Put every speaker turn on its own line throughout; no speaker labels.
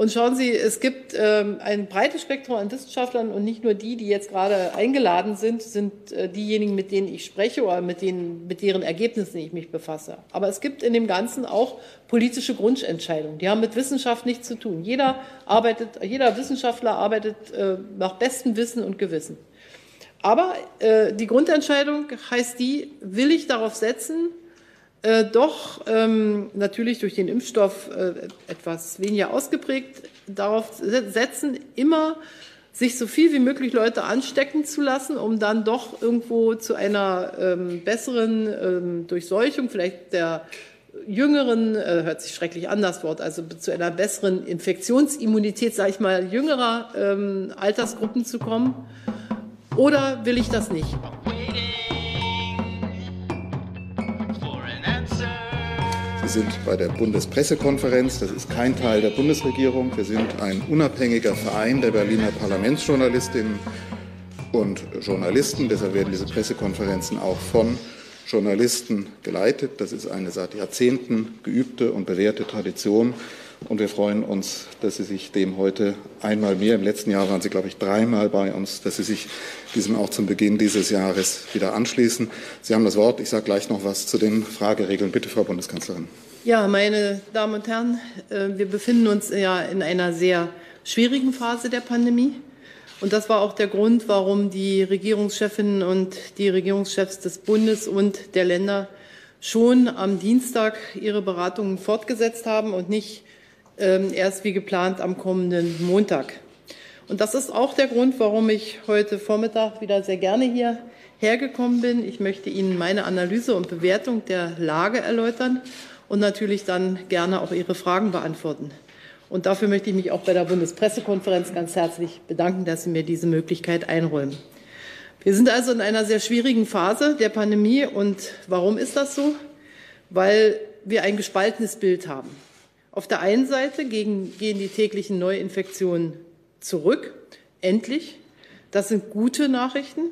Und schauen Sie, es gibt ähm, ein breites Spektrum an Wissenschaftlern und nicht nur die, die jetzt gerade eingeladen sind, sind äh, diejenigen, mit denen ich spreche oder mit, denen, mit deren Ergebnissen ich mich befasse. Aber es gibt in dem Ganzen auch politische Grundentscheidungen. Die haben mit Wissenschaft nichts zu tun. Jeder arbeitet, jeder Wissenschaftler arbeitet äh, nach bestem Wissen und Gewissen. Aber äh, die Grundentscheidung heißt die, will ich darauf setzen, äh, doch ähm, natürlich durch den Impfstoff äh, etwas weniger ausgeprägt darauf setzen, immer sich so viel wie möglich Leute anstecken zu lassen, um dann doch irgendwo zu einer ähm, besseren ähm, Durchseuchung, vielleicht der jüngeren, äh, hört sich schrecklich an das Wort, also zu einer besseren Infektionsimmunität, sage ich mal, jüngerer ähm, Altersgruppen zu kommen. Oder will ich das nicht?
Sind bei der Bundespressekonferenz. Das ist kein Teil der Bundesregierung. Wir sind ein unabhängiger Verein der Berliner Parlamentsjournalistinnen und Journalisten. Deshalb werden diese Pressekonferenzen auch von Journalisten geleitet. Das ist eine seit Jahrzehnten geübte und bewährte Tradition. Und wir freuen uns, dass Sie sich dem heute einmal mehr, im letzten Jahr waren Sie, glaube ich, dreimal bei uns, dass Sie sich diesem auch zum Beginn dieses Jahres wieder anschließen. Sie haben das Wort. Ich sage gleich noch was zu den Frageregeln. Bitte, Frau Bundeskanzlerin.
Ja, meine Damen und Herren, äh, wir befinden uns ja in einer sehr schwierigen Phase der Pandemie. Und das war auch der Grund, warum die Regierungschefinnen und die Regierungschefs des Bundes und der Länder schon am Dienstag ihre Beratungen fortgesetzt haben und nicht erst wie geplant am kommenden Montag. Und das ist auch der Grund, warum ich heute Vormittag wieder sehr gerne hier hergekommen bin. Ich möchte Ihnen meine Analyse und Bewertung der Lage erläutern und natürlich dann gerne auch Ihre Fragen beantworten. Und dafür möchte ich mich auch bei der Bundespressekonferenz ganz herzlich bedanken, dass Sie mir diese Möglichkeit einräumen. Wir sind also in einer sehr schwierigen Phase der Pandemie. Und warum ist das so? Weil wir ein gespaltenes Bild haben. Auf der einen Seite gehen die täglichen Neuinfektionen zurück, endlich. Das sind gute Nachrichten.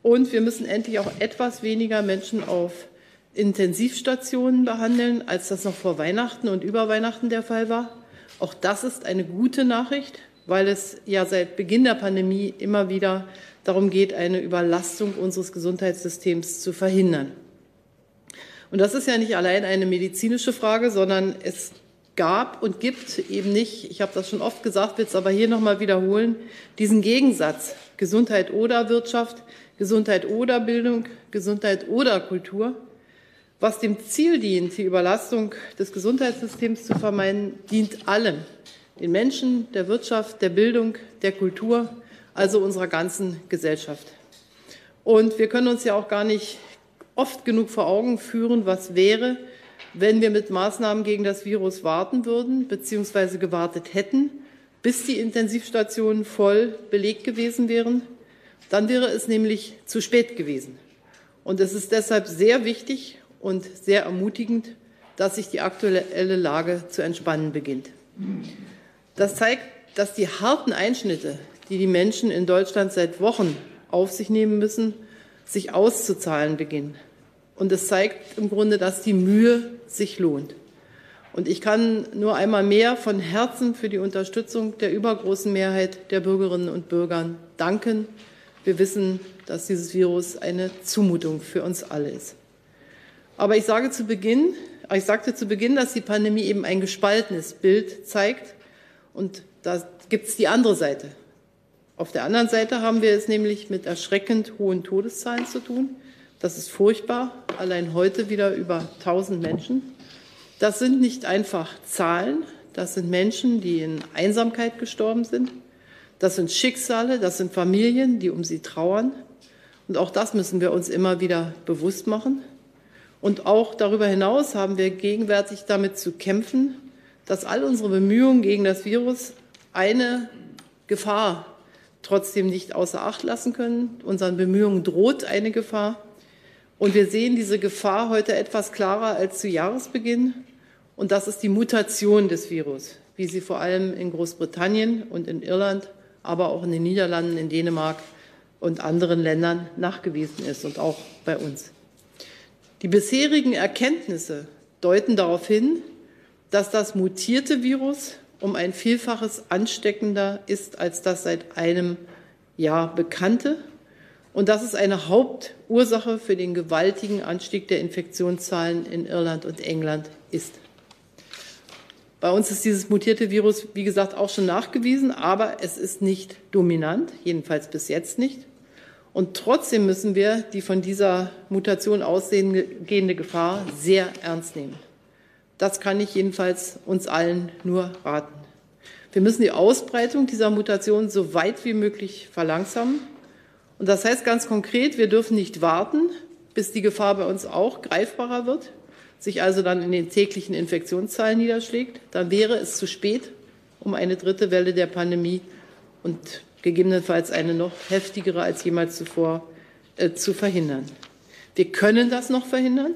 Und wir müssen endlich auch etwas weniger Menschen auf Intensivstationen behandeln, als das noch vor Weihnachten und über Weihnachten der Fall war. Auch das ist eine gute Nachricht, weil es ja seit Beginn der Pandemie immer wieder darum geht, eine Überlastung unseres Gesundheitssystems zu verhindern. Und das ist ja nicht allein eine medizinische Frage, sondern es gab und gibt eben nicht, ich habe das schon oft gesagt, will es aber hier nochmal wiederholen, diesen Gegensatz Gesundheit oder Wirtschaft, Gesundheit oder Bildung, Gesundheit oder Kultur. Was dem Ziel dient, die Überlastung des Gesundheitssystems zu vermeiden, dient allem. Den Menschen, der Wirtschaft, der Bildung, der Kultur, also unserer ganzen Gesellschaft. Und wir können uns ja auch gar nicht oft genug vor Augen führen, was wäre, wenn wir mit Maßnahmen gegen das Virus warten würden, beziehungsweise gewartet hätten, bis die Intensivstationen voll belegt gewesen wären, dann wäre es nämlich zu spät gewesen. Und es ist deshalb sehr wichtig und sehr ermutigend, dass sich die aktuelle Lage zu entspannen beginnt. Das zeigt, dass die harten Einschnitte, die die Menschen in Deutschland seit Wochen auf sich nehmen müssen, sich auszuzahlen beginnen. Und es zeigt im Grunde, dass die Mühe sich lohnt. Und ich kann nur einmal mehr von Herzen für die Unterstützung der übergroßen Mehrheit der Bürgerinnen und Bürger danken. Wir wissen, dass dieses Virus eine Zumutung für uns alle ist. Aber ich sage zu Beginn, ich sagte zu Beginn, dass die Pandemie eben ein gespaltenes Bild zeigt. Und da gibt es die andere Seite. Auf der anderen Seite haben wir es nämlich mit erschreckend hohen Todeszahlen zu tun. Das ist furchtbar. Allein heute wieder über 1000 Menschen. Das sind nicht einfach Zahlen. Das sind Menschen, die in Einsamkeit gestorben sind. Das sind Schicksale, das sind Familien, die um sie trauern. Und auch das müssen wir uns immer wieder bewusst machen. Und auch darüber hinaus haben wir gegenwärtig damit zu kämpfen, dass all unsere Bemühungen gegen das Virus eine Gefahr trotzdem nicht außer Acht lassen können. Unseren Bemühungen droht eine Gefahr. Und wir sehen diese Gefahr heute etwas klarer als zu Jahresbeginn. Und das ist die Mutation des Virus, wie sie vor allem in Großbritannien und in Irland, aber auch in den Niederlanden, in Dänemark und anderen Ländern nachgewiesen ist und auch bei uns. Die bisherigen Erkenntnisse deuten darauf hin, dass das mutierte Virus um ein Vielfaches ansteckender ist als das seit einem Jahr bekannte. Und das ist eine Hauptursache für den gewaltigen Anstieg der Infektionszahlen in Irland und England ist. Bei uns ist dieses mutierte Virus, wie gesagt, auch schon nachgewiesen, aber es ist nicht dominant, jedenfalls bis jetzt nicht. Und trotzdem müssen wir die von dieser Mutation ausgehende Gefahr sehr ernst nehmen. Das kann ich jedenfalls uns allen nur raten. Wir müssen die Ausbreitung dieser Mutation so weit wie möglich verlangsamen. Und das heißt ganz konkret, wir dürfen nicht warten, bis die Gefahr bei uns auch greifbarer wird sich also dann in den täglichen Infektionszahlen niederschlägt, dann wäre es zu spät, um eine dritte Welle der Pandemie und gegebenenfalls eine noch heftigere als jemals zuvor äh, zu verhindern. Wir können das noch verhindern.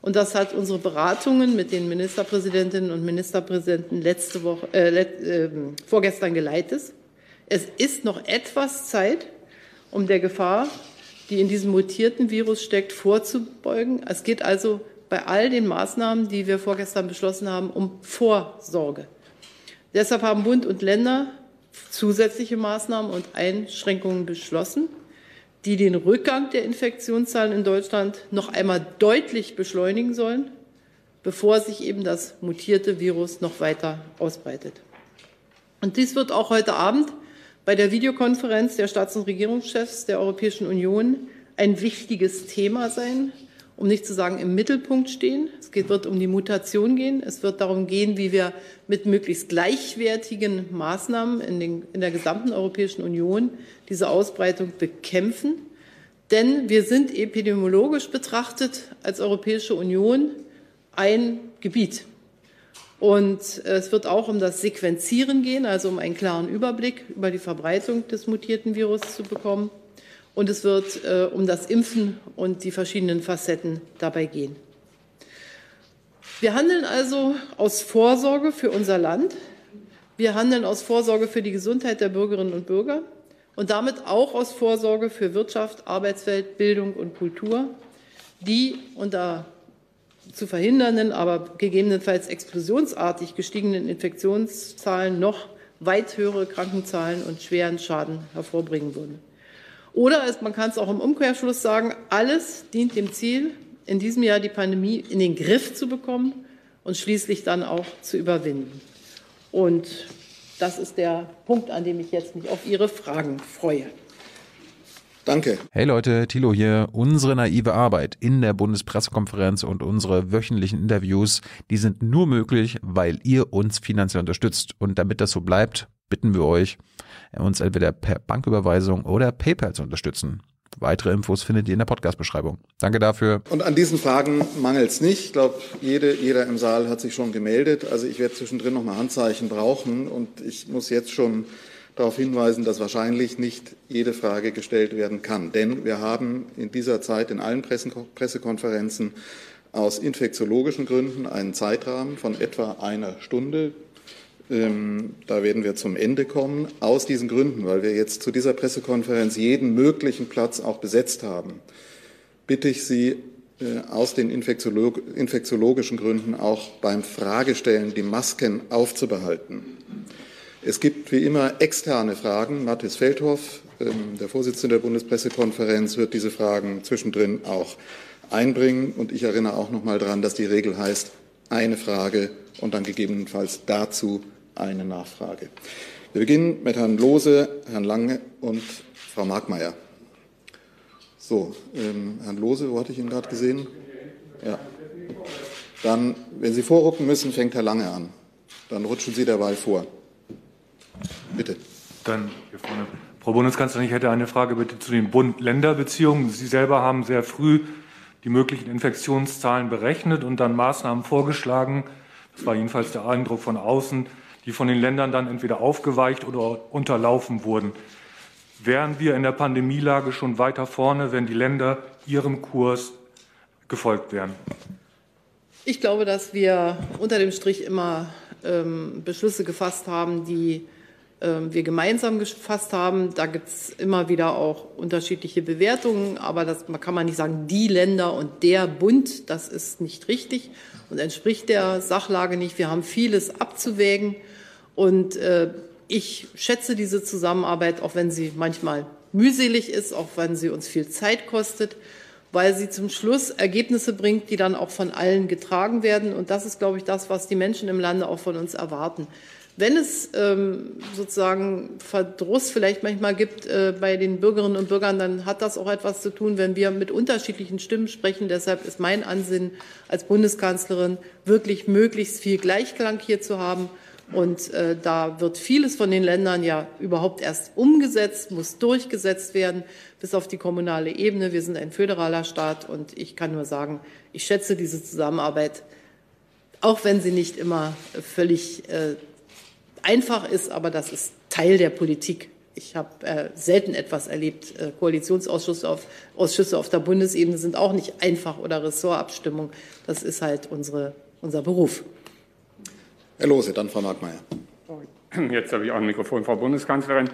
Und das hat unsere Beratungen mit den Ministerpräsidentinnen und Ministerpräsidenten letzte Woche, äh, äh, vorgestern geleitet. Es ist noch etwas Zeit, um der Gefahr, die in diesem mutierten Virus steckt, vorzubeugen. Es geht also bei all den Maßnahmen, die wir vorgestern beschlossen haben, um Vorsorge. Deshalb haben Bund und Länder zusätzliche Maßnahmen und Einschränkungen beschlossen, die den Rückgang der Infektionszahlen in Deutschland noch einmal deutlich beschleunigen sollen, bevor sich eben das mutierte Virus noch weiter ausbreitet. Und dies wird auch heute Abend bei der Videokonferenz der Staats- und Regierungschefs der Europäischen Union ein wichtiges Thema sein um nicht zu sagen im Mittelpunkt stehen. Es wird um die Mutation gehen. Es wird darum gehen, wie wir mit möglichst gleichwertigen Maßnahmen in, den, in der gesamten Europäischen Union diese Ausbreitung bekämpfen. Denn wir sind epidemiologisch betrachtet als Europäische Union ein Gebiet. Und es wird auch um das Sequenzieren gehen, also um einen klaren Überblick über die Verbreitung des mutierten Virus zu bekommen. Und es wird äh, um das Impfen und die verschiedenen Facetten dabei gehen. Wir handeln also aus Vorsorge für unser Land. Wir handeln aus Vorsorge für die Gesundheit der Bürgerinnen und Bürger und damit auch aus Vorsorge für Wirtschaft, Arbeitswelt, Bildung und Kultur, die unter zu verhindernden, aber gegebenenfalls explosionsartig gestiegenen Infektionszahlen noch weit höhere Krankenzahlen und schweren Schaden hervorbringen würden. Oder es, man kann es auch im Umkehrschluss sagen, alles dient dem Ziel, in diesem Jahr die Pandemie in den Griff zu bekommen und schließlich dann auch zu überwinden. Und das ist der Punkt, an dem ich jetzt mich auf Ihre Fragen freue.
Danke.
Hey Leute, Thilo hier. Unsere naive Arbeit in der Bundespressekonferenz und unsere wöchentlichen Interviews, die sind nur möglich, weil ihr uns finanziell unterstützt. Und damit das so bleibt, bitten wir euch, uns entweder per Banküberweisung oder PayPal zu unterstützen. Weitere Infos findet ihr in der Podcast-Beschreibung. Danke dafür.
Und an diesen Fragen mangelt es nicht. Ich glaube, jede, jeder im Saal hat sich schon gemeldet. Also ich werde zwischendrin nochmal Handzeichen brauchen und ich muss jetzt schon darauf hinweisen, dass wahrscheinlich nicht jede Frage gestellt werden kann. Denn wir haben in dieser Zeit in allen Pressekonferenzen aus infektiologischen Gründen einen Zeitrahmen von etwa einer Stunde. Ähm, da werden wir zum Ende kommen. Aus diesen Gründen, weil wir jetzt zu dieser Pressekonferenz jeden möglichen Platz auch besetzt haben, bitte ich Sie äh, aus den Infektiolog infektiologischen Gründen auch beim Fragestellen die Masken aufzubehalten. Es gibt wie immer externe Fragen. Mathis Feldhoff, ähm, der Vorsitzende der Bundespressekonferenz, wird diese Fragen zwischendrin auch einbringen. Und ich erinnere auch noch mal daran, dass die Regel heißt, eine Frage und dann gegebenenfalls dazu eine Nachfrage. Wir beginnen mit Herrn Lose, Herrn Lange und Frau Markmeier. So, ähm, Herrn Lose, wo hatte ich ihn gerade gesehen? Ja. Dann, wenn Sie vorrücken müssen, fängt Herr Lange an. Dann rutschen Sie derweil vor. Bitte.
Dann hier vorne. Frau Bundeskanzlerin, ich hätte eine Frage bitte zu den Bund-Länder-Beziehungen. Sie selber haben sehr früh die möglichen Infektionszahlen berechnet und dann Maßnahmen vorgeschlagen. Das war jedenfalls der Eindruck von außen, die von den Ländern dann entweder aufgeweicht oder unterlaufen wurden. Wären wir in der Pandemielage schon weiter vorne, wenn die Länder ihrem Kurs gefolgt wären?
Ich glaube, dass wir unter dem Strich immer ähm, Beschlüsse gefasst haben, die wir gemeinsam gefasst haben. Da gibt es immer wieder auch unterschiedliche Bewertungen, aber das man kann man nicht sagen, die Länder und der Bund, das ist nicht richtig und entspricht der Sachlage nicht. Wir haben vieles abzuwägen Und äh, ich schätze diese Zusammenarbeit, auch wenn sie manchmal mühselig ist, auch wenn sie uns viel Zeit kostet, weil sie zum Schluss Ergebnisse bringt, die dann auch von allen getragen werden. Und das ist, glaube ich, das, was die Menschen im Lande auch von uns erwarten. Wenn es ähm, sozusagen Verdruss vielleicht manchmal gibt äh, bei den Bürgerinnen und Bürgern, dann hat das auch etwas zu tun, wenn wir mit unterschiedlichen Stimmen sprechen. Deshalb ist mein Ansinnen als Bundeskanzlerin wirklich möglichst viel Gleichklang hier zu haben. Und äh, da wird vieles von den Ländern ja überhaupt erst umgesetzt, muss durchgesetzt werden, bis auf die kommunale Ebene. Wir sind ein föderaler Staat und ich kann nur sagen, ich schätze diese Zusammenarbeit, auch wenn sie nicht immer völlig äh, einfach ist, aber das ist Teil der Politik. Ich habe äh, selten etwas erlebt. Äh, Koalitionsausschüsse auf, Ausschüsse auf der Bundesebene sind auch nicht einfach oder Ressortabstimmung. Das ist halt unsere, unser Beruf.
Herr Lose, dann Frau Markmeier.
Jetzt habe ich auch ein Mikrofon, Frau Bundeskanzlerin.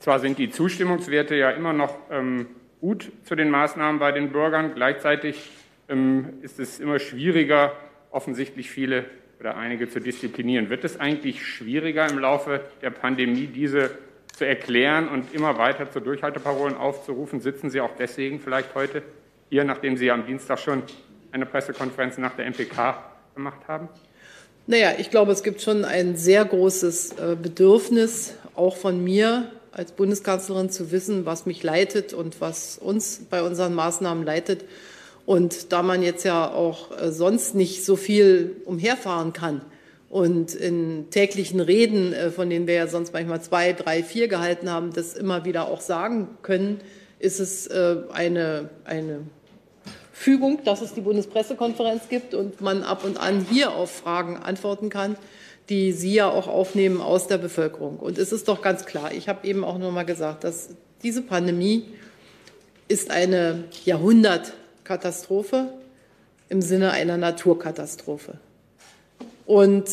Zwar sind die Zustimmungswerte ja immer noch ähm, gut zu den Maßnahmen bei den Bürgern, gleichzeitig ähm, ist es immer schwieriger, offensichtlich viele oder einige zu disziplinieren. Wird es eigentlich schwieriger im Laufe der Pandemie, diese zu erklären und immer weiter zu Durchhalteparolen aufzurufen? Sitzen Sie auch deswegen vielleicht heute hier, nachdem Sie am Dienstag schon eine Pressekonferenz nach der MPK gemacht haben?
Naja, ich glaube, es gibt schon ein sehr großes äh, Bedürfnis, auch von mir als Bundeskanzlerin zu wissen, was mich leitet und was uns bei unseren Maßnahmen leitet. Und da man jetzt ja auch äh, sonst nicht so viel umherfahren kann und in täglichen Reden, äh, von denen wir ja sonst manchmal zwei, drei, vier gehalten haben, das immer wieder auch sagen können, ist es äh, eine, eine Fügung, dass es die Bundespressekonferenz gibt und man ab und an hier auf Fragen antworten kann, die Sie ja auch aufnehmen aus der Bevölkerung. Und es ist doch ganz klar, ich habe eben auch noch mal gesagt, dass diese Pandemie ist eine Jahrhundert Katastrophe im Sinne einer Naturkatastrophe. Und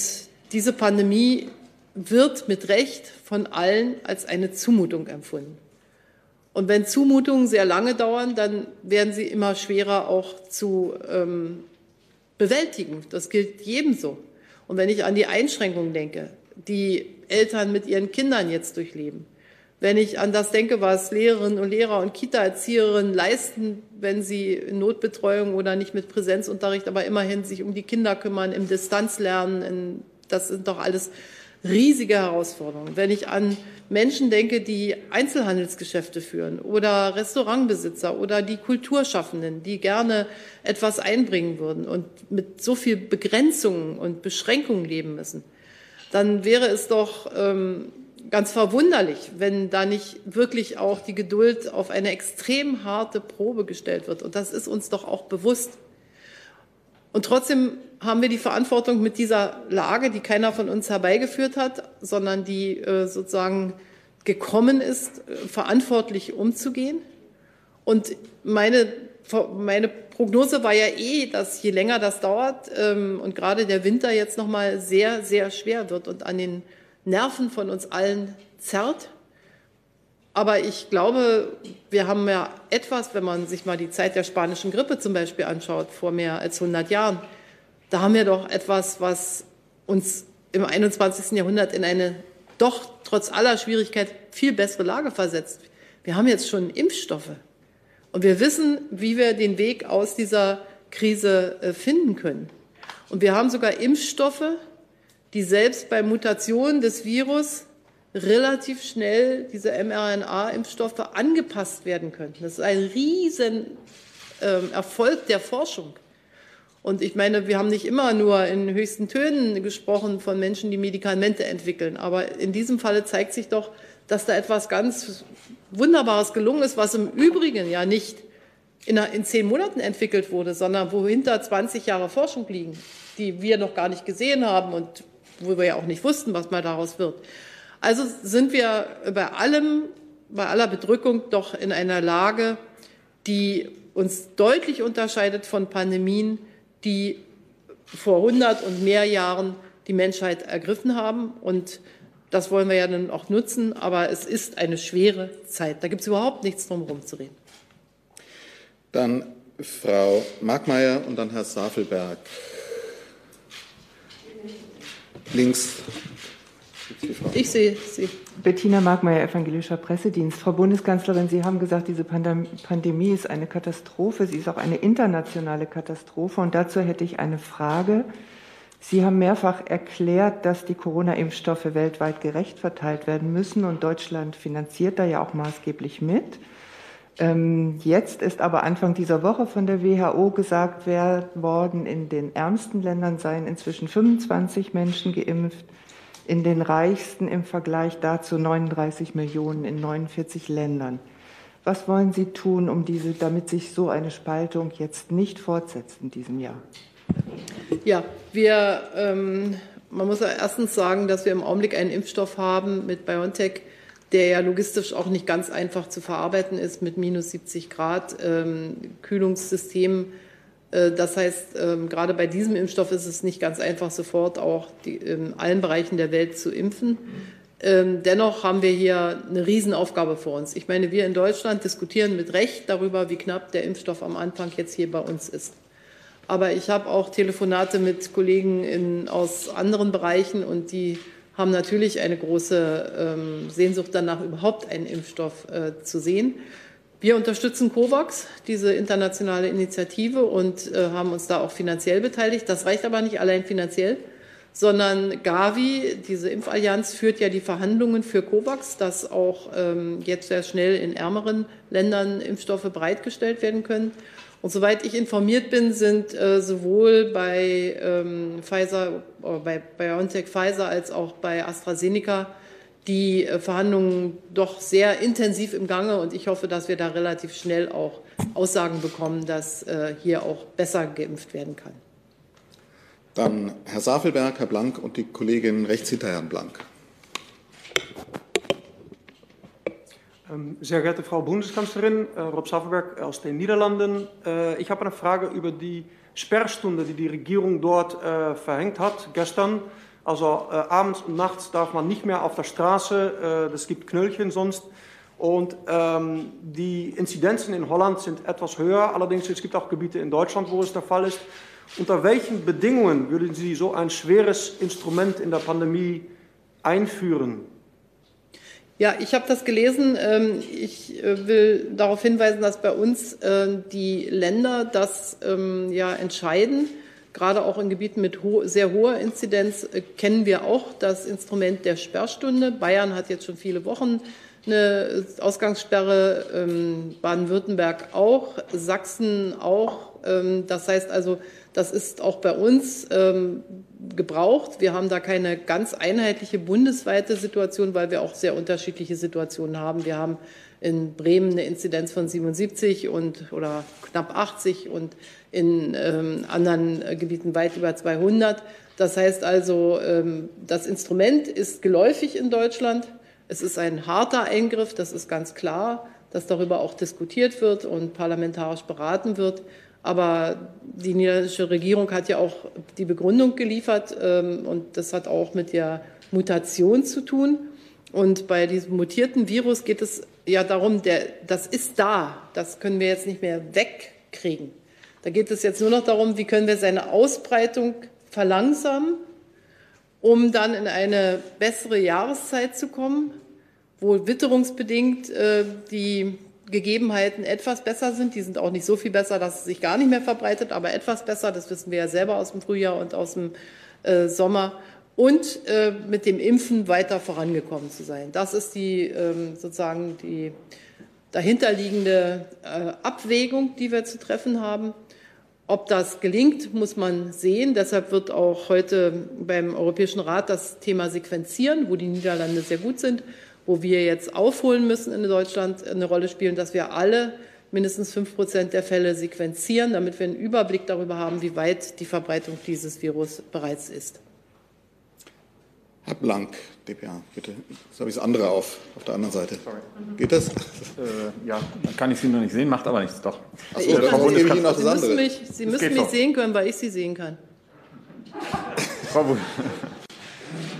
diese Pandemie wird mit Recht von allen als eine Zumutung empfunden. Und wenn Zumutungen sehr lange dauern, dann werden sie immer schwerer auch zu ähm, bewältigen. Das gilt jedem so. Und wenn ich an die Einschränkungen denke, die Eltern mit ihren Kindern jetzt durchleben, wenn ich an das denke, was Lehrerinnen und Lehrer und Kita-Erzieherinnen leisten, wenn sie in Notbetreuung oder nicht mit Präsenzunterricht, aber immerhin sich um die Kinder kümmern, im Distanzlernen, das sind doch alles riesige Herausforderungen. Wenn ich an Menschen denke, die Einzelhandelsgeschäfte führen oder Restaurantbesitzer oder die Kulturschaffenden, die gerne etwas einbringen würden und mit so viel Begrenzungen und Beschränkungen leben müssen, dann wäre es doch ähm, ganz verwunderlich, wenn da nicht wirklich auch die Geduld auf eine extrem harte Probe gestellt wird. Und das ist uns doch auch bewusst. Und trotzdem haben wir die Verantwortung mit dieser Lage, die keiner von uns herbeigeführt hat, sondern die äh, sozusagen gekommen ist, äh, verantwortlich umzugehen. Und meine, meine Prognose war ja eh, dass je länger das dauert ähm, und gerade der Winter jetzt noch mal sehr, sehr schwer wird und an den Nerven von uns allen zerrt. Aber ich glaube, wir haben ja etwas, wenn man sich mal die Zeit der spanischen Grippe zum Beispiel anschaut, vor mehr als 100 Jahren, da haben wir doch etwas, was uns im 21. Jahrhundert in eine doch trotz aller Schwierigkeit viel bessere Lage versetzt. Wir haben jetzt schon Impfstoffe und wir wissen, wie wir den Weg aus dieser Krise äh, finden können. Und wir haben sogar Impfstoffe, die selbst bei Mutationen des Virus relativ schnell diese mRNA-Impfstoffe angepasst werden könnten. Das ist ein riesen ähm, Erfolg der Forschung. Und ich meine, wir haben nicht immer nur in höchsten Tönen gesprochen von Menschen, die Medikamente entwickeln. Aber in diesem Falle zeigt sich doch, dass da etwas ganz Wunderbares gelungen ist, was im Übrigen ja nicht in, in zehn Monaten entwickelt wurde, sondern wo hinter 20 Jahre Forschung liegen, die wir noch gar nicht gesehen haben und wo wir ja auch nicht wussten, was mal daraus wird. Also sind wir bei allem, bei aller Bedrückung doch in einer Lage, die uns deutlich unterscheidet von Pandemien, die vor 100 und mehr Jahren die Menschheit ergriffen haben. Und das wollen wir ja dann auch nutzen. Aber es ist eine schwere Zeit. Da gibt es überhaupt nichts drum herum zu reden.
Dann Frau Markmeier und dann Herr Safelberg links
Ich sehe Sie.
Bettina Markmeier, Evangelischer Pressedienst. Frau Bundeskanzlerin, Sie haben gesagt, diese Pandemie ist eine Katastrophe. Sie ist auch eine internationale Katastrophe. Und dazu hätte ich eine Frage. Sie haben mehrfach erklärt, dass die Corona-Impfstoffe weltweit gerecht verteilt werden müssen. Und Deutschland finanziert da ja auch maßgeblich mit. Ähm, jetzt ist aber Anfang dieser Woche von der WHO gesagt worden, in den ärmsten Ländern seien inzwischen 25 Menschen geimpft, in den reichsten im Vergleich dazu 39 Millionen in 49 Ländern. Was wollen Sie tun, um diese, damit sich so eine Spaltung jetzt nicht fortsetzt in diesem Jahr?
Ja, wir, ähm, man muss ja erstens sagen, dass wir im Augenblick einen Impfstoff haben mit BioNTech, der ja logistisch auch nicht ganz einfach zu verarbeiten ist mit minus 70 Grad ähm, Kühlungssystem. Äh, das heißt, ähm, gerade bei diesem Impfstoff ist es nicht ganz einfach, sofort auch die, in allen Bereichen der Welt zu impfen. Ähm, dennoch haben wir hier eine Riesenaufgabe vor uns. Ich meine, wir in Deutschland diskutieren mit Recht darüber, wie knapp der Impfstoff am Anfang jetzt hier bei uns ist. Aber ich habe auch Telefonate mit Kollegen in, aus anderen Bereichen und die haben natürlich eine große ähm, Sehnsucht danach, überhaupt einen Impfstoff äh, zu sehen. Wir unterstützen COVAX, diese internationale Initiative, und äh, haben uns da auch finanziell beteiligt. Das reicht aber nicht allein finanziell, sondern Gavi, diese Impfallianz, führt ja die Verhandlungen für COVAX, dass auch ähm, jetzt sehr schnell in ärmeren Ländern Impfstoffe bereitgestellt werden können. Und soweit ich informiert bin, sind äh, sowohl bei ähm, Pfizer, äh, bei BioNTech Pfizer als auch bei AstraZeneca die äh, Verhandlungen doch sehr intensiv im Gange. Und ich hoffe, dass wir da relativ schnell auch Aussagen bekommen, dass äh, hier auch besser geimpft werden kann.
Dann Herr Safelberg, Herr Blank und die Kollegin rechts hinter Herrn Blank.
Sehr geehrte Frau Bundeskanzlerin, äh, Rob Safelberg aus den Niederlanden. Ich habe eine Frage über die Sperrstunde, die die Regierung dort verhängt hat gestern. Also abends und nachts darf man nicht mehr auf der Straße, es gibt Knöllchen sonst. Und ähm, die Inzidenzen in Holland sind etwas höher, allerdings es gibt auch Gebiete in Deutschland, wo es der Fall ist. Unter welchen Bedingungen würden Sie so ein schweres Instrument in der Pandemie einführen?
Ja, ich habe das gelesen. Ähm, ich äh, will darauf hinweisen, dass bei uns äh, die Länder das ähm, ja entscheiden. Gerade auch in Gebieten mit sehr hoher Inzidenz äh, kennen wir auch das Instrument der Sperrstunde. Bayern hat jetzt schon viele Wochen eine Ausgangssperre, ähm, Baden-Württemberg auch, Sachsen auch. Das heißt also, das ist auch bei uns ähm, gebraucht. Wir haben da keine ganz einheitliche bundesweite Situation, weil wir auch sehr unterschiedliche Situationen haben. Wir haben in Bremen eine Inzidenz von 77 und oder knapp 80 und in ähm, anderen Gebieten weit über 200. Das heißt also, ähm, das Instrument ist geläufig in Deutschland. Es ist ein harter Eingriff, das ist ganz klar, dass darüber auch diskutiert wird und parlamentarisch beraten wird. Aber die niederländische Regierung hat ja auch die Begründung geliefert ähm, und das hat auch mit der Mutation zu tun. Und bei diesem mutierten Virus geht es ja darum, der, das ist da, das können wir jetzt nicht mehr wegkriegen. Da geht es jetzt nur noch darum, wie können wir seine Ausbreitung verlangsamen, um dann in eine bessere Jahreszeit zu kommen, wo witterungsbedingt äh, die Gegebenheiten etwas besser sind. Die sind auch nicht so viel besser, dass es sich gar nicht mehr verbreitet, aber etwas besser. Das wissen wir ja selber aus dem Frühjahr und aus dem äh, Sommer. Und äh, mit dem Impfen weiter vorangekommen zu sein. Das ist die ähm, sozusagen die dahinterliegende äh, Abwägung, die wir zu treffen haben. Ob das gelingt, muss man sehen. Deshalb wird auch heute beim Europäischen Rat das Thema Sequenzieren, wo die Niederlande sehr gut sind, wo wir jetzt aufholen müssen in Deutschland, eine Rolle spielen, dass wir alle mindestens fünf Prozent der Fälle sequenzieren, damit wir einen Überblick darüber haben, wie weit die Verbreitung dieses Virus bereits ist.
Herr Blank, DPA, bitte. Jetzt habe ich das andere auf, auf der anderen Seite. Sorry. Geht das? Äh,
ja, dann kann ich Sie nur nicht sehen, macht aber nichts, doch.
Achso, ich gebe ich Ihnen noch das andere. Sie müssen mich, Sie müssen mich sehen können, weil ich Sie sehen kann.
Frau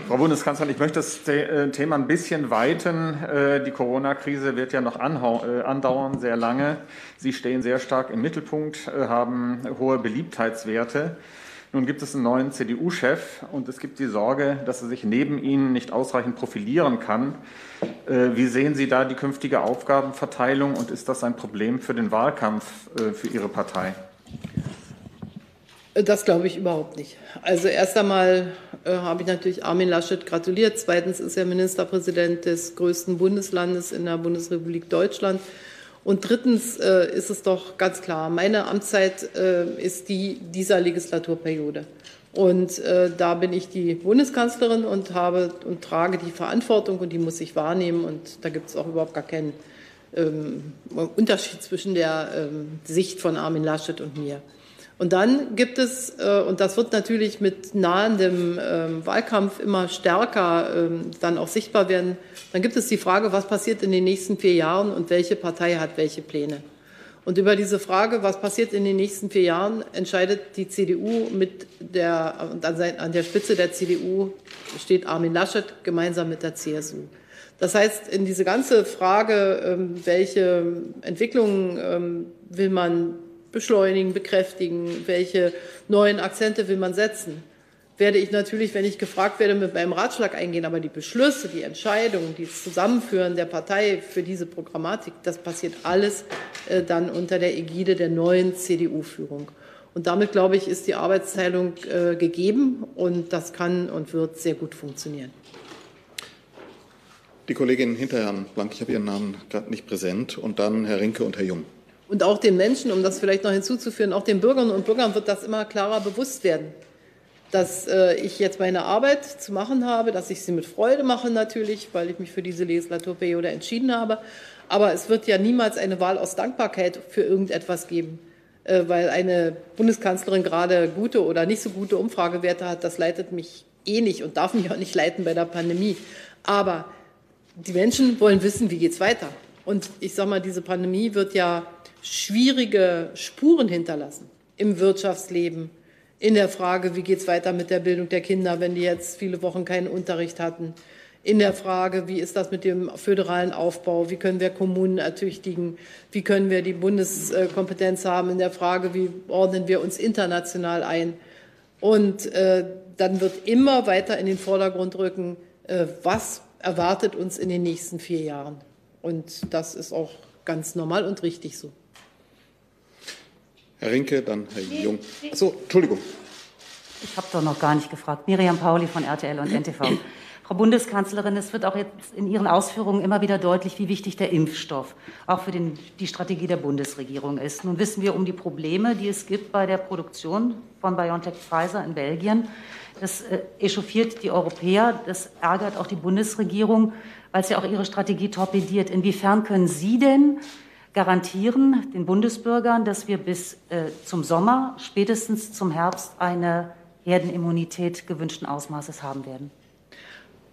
Frau Bundeskanzlerin, ich möchte das äh, Thema ein bisschen weiten. Äh, die Corona-Krise wird ja noch äh, andauern, sehr lange. Sie stehen sehr stark im Mittelpunkt, haben hohe Beliebtheitswerte. Nun gibt es einen neuen CDU-Chef und es gibt die Sorge, dass er sich neben Ihnen nicht ausreichend profilieren kann. Wie sehen Sie da die künftige Aufgabenverteilung und ist das ein Problem für den Wahlkampf für Ihre Partei?
Das glaube ich überhaupt nicht. Also erst einmal äh, habe ich natürlich Armin Laschet gratuliert. Zweitens ist er Ministerpräsident des größten Bundeslandes in der Bundesrepublik Deutschland. Und drittens äh, ist es doch ganz klar, meine Amtszeit äh, ist die dieser Legislaturperiode. Und äh, da bin ich die Bundeskanzlerin und habe und trage die Verantwortung und die muss ich wahrnehmen. Und da gibt es auch überhaupt gar keinen ähm, Unterschied zwischen der ähm, Sicht von Armin Laschet und mir. Und dann gibt es, äh, und das wird natürlich mit nahendem ähm, Wahlkampf immer stärker ähm, dann auch sichtbar werden, dann gibt es die Frage, was passiert in den nächsten vier Jahren und welche Partei hat welche Pläne. Und über diese Frage, was passiert in den nächsten vier Jahren, entscheidet die CDU mit der, an der Spitze der CDU steht Armin Laschet gemeinsam mit der CSU. Das heißt, in diese ganze Frage, ähm, welche Entwicklungen will man beschleunigen, bekräftigen, welche neuen Akzente will man setzen, werde ich natürlich, wenn ich gefragt werde, mit meinem Ratschlag eingehen. Aber die Beschlüsse, die Entscheidungen, die Zusammenführen der Partei für diese Programmatik, das passiert alles äh, dann unter der Ägide der neuen CDU-Führung. Und damit, glaube ich, ist die Arbeitsteilung äh, gegeben und das kann und wird sehr gut funktionieren.
Die Kollegin hinter Herrn Blank, ich habe Ihren Namen gerade nicht präsent, und dann Herr Rinke und Herr Jung.
Und auch den Menschen, um das vielleicht noch hinzuzuführen, auch den Bürgerinnen und Bürgern wird das immer klarer bewusst werden, dass äh, ich jetzt meine Arbeit zu machen habe, dass ich sie mit Freude mache natürlich, weil ich mich für diese Legislaturperiode entschieden habe. Aber es wird ja niemals eine Wahl aus Dankbarkeit für irgendetwas geben, äh, weil eine Bundeskanzlerin gerade gute oder nicht so gute Umfragewerte hat. Das leitet mich eh nicht und darf mich auch nicht leiten bei der Pandemie. Aber die Menschen wollen wissen, wie geht es weiter. Und ich sage mal, diese Pandemie wird ja schwierige Spuren hinterlassen im Wirtschaftsleben, in der Frage, wie geht es weiter mit der Bildung der Kinder, wenn die jetzt viele Wochen keinen Unterricht hatten, in der Frage, wie ist das mit dem föderalen Aufbau, wie können wir Kommunen ertüchtigen, wie können wir die Bundeskompetenz haben, in der Frage, wie ordnen wir uns international ein. Und äh, dann wird immer weiter in den Vordergrund rücken, äh, was erwartet uns in den nächsten vier Jahren. Und das ist auch ganz normal und richtig so.
Herr Rinke, dann Herr Jung. Achso, Entschuldigung.
Ich habe doch noch gar nicht gefragt. Miriam Pauli von RTL und NTV. Frau Bundeskanzlerin, es wird auch jetzt in Ihren Ausführungen immer wieder deutlich, wie wichtig der Impfstoff auch für den, die Strategie der Bundesregierung ist. Nun wissen wir um die Probleme, die es gibt bei der Produktion von BioNTech Pfizer in Belgien. Das äh, echauffiert die Europäer, das ärgert auch die Bundesregierung, weil sie auch ihre Strategie torpediert. Inwiefern können Sie denn garantieren den Bundesbürgern, dass wir bis äh, zum Sommer, spätestens zum Herbst, eine Herdenimmunität gewünschten Ausmaßes haben werden?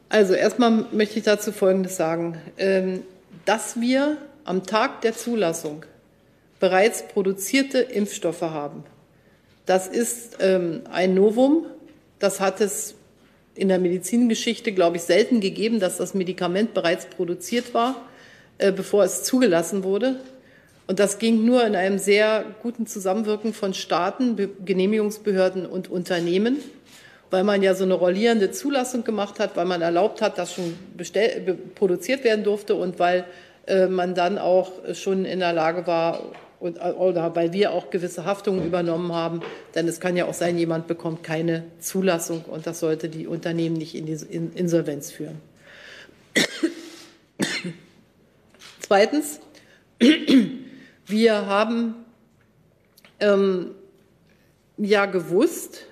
Also erstmal möchte ich dazu Folgendes sagen. Ähm, dass wir am Tag der Zulassung bereits produzierte Impfstoffe haben, das ist ähm, ein Novum. Das hat es in der Medizingeschichte, glaube ich, selten gegeben, dass das Medikament bereits produziert war. Äh, bevor es zugelassen wurde. Und das ging nur in einem sehr guten Zusammenwirken von Staaten, Genehmigungsbehörden und Unternehmen, weil man ja so eine rollierende Zulassung gemacht hat, weil man erlaubt hat, dass schon produziert werden durfte und weil äh, man dann auch schon in der Lage war, und, oder weil wir auch gewisse Haftungen übernommen haben. Denn es kann ja auch sein, jemand bekommt keine Zulassung und das sollte die Unternehmen nicht in die Insolvenz führen. Zweitens, wir haben ähm, ja gewusst,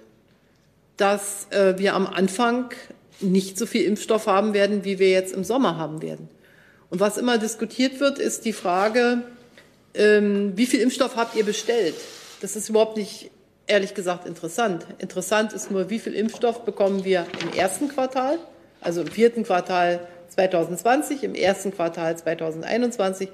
dass äh, wir am Anfang nicht so viel Impfstoff haben werden, wie wir jetzt im Sommer haben werden. Und was immer diskutiert wird, ist die Frage, ähm, wie viel Impfstoff habt ihr bestellt? Das ist überhaupt nicht, ehrlich gesagt, interessant. Interessant ist nur, wie viel Impfstoff bekommen wir im ersten Quartal, also im vierten Quartal 2020, im ersten Quartal 2021,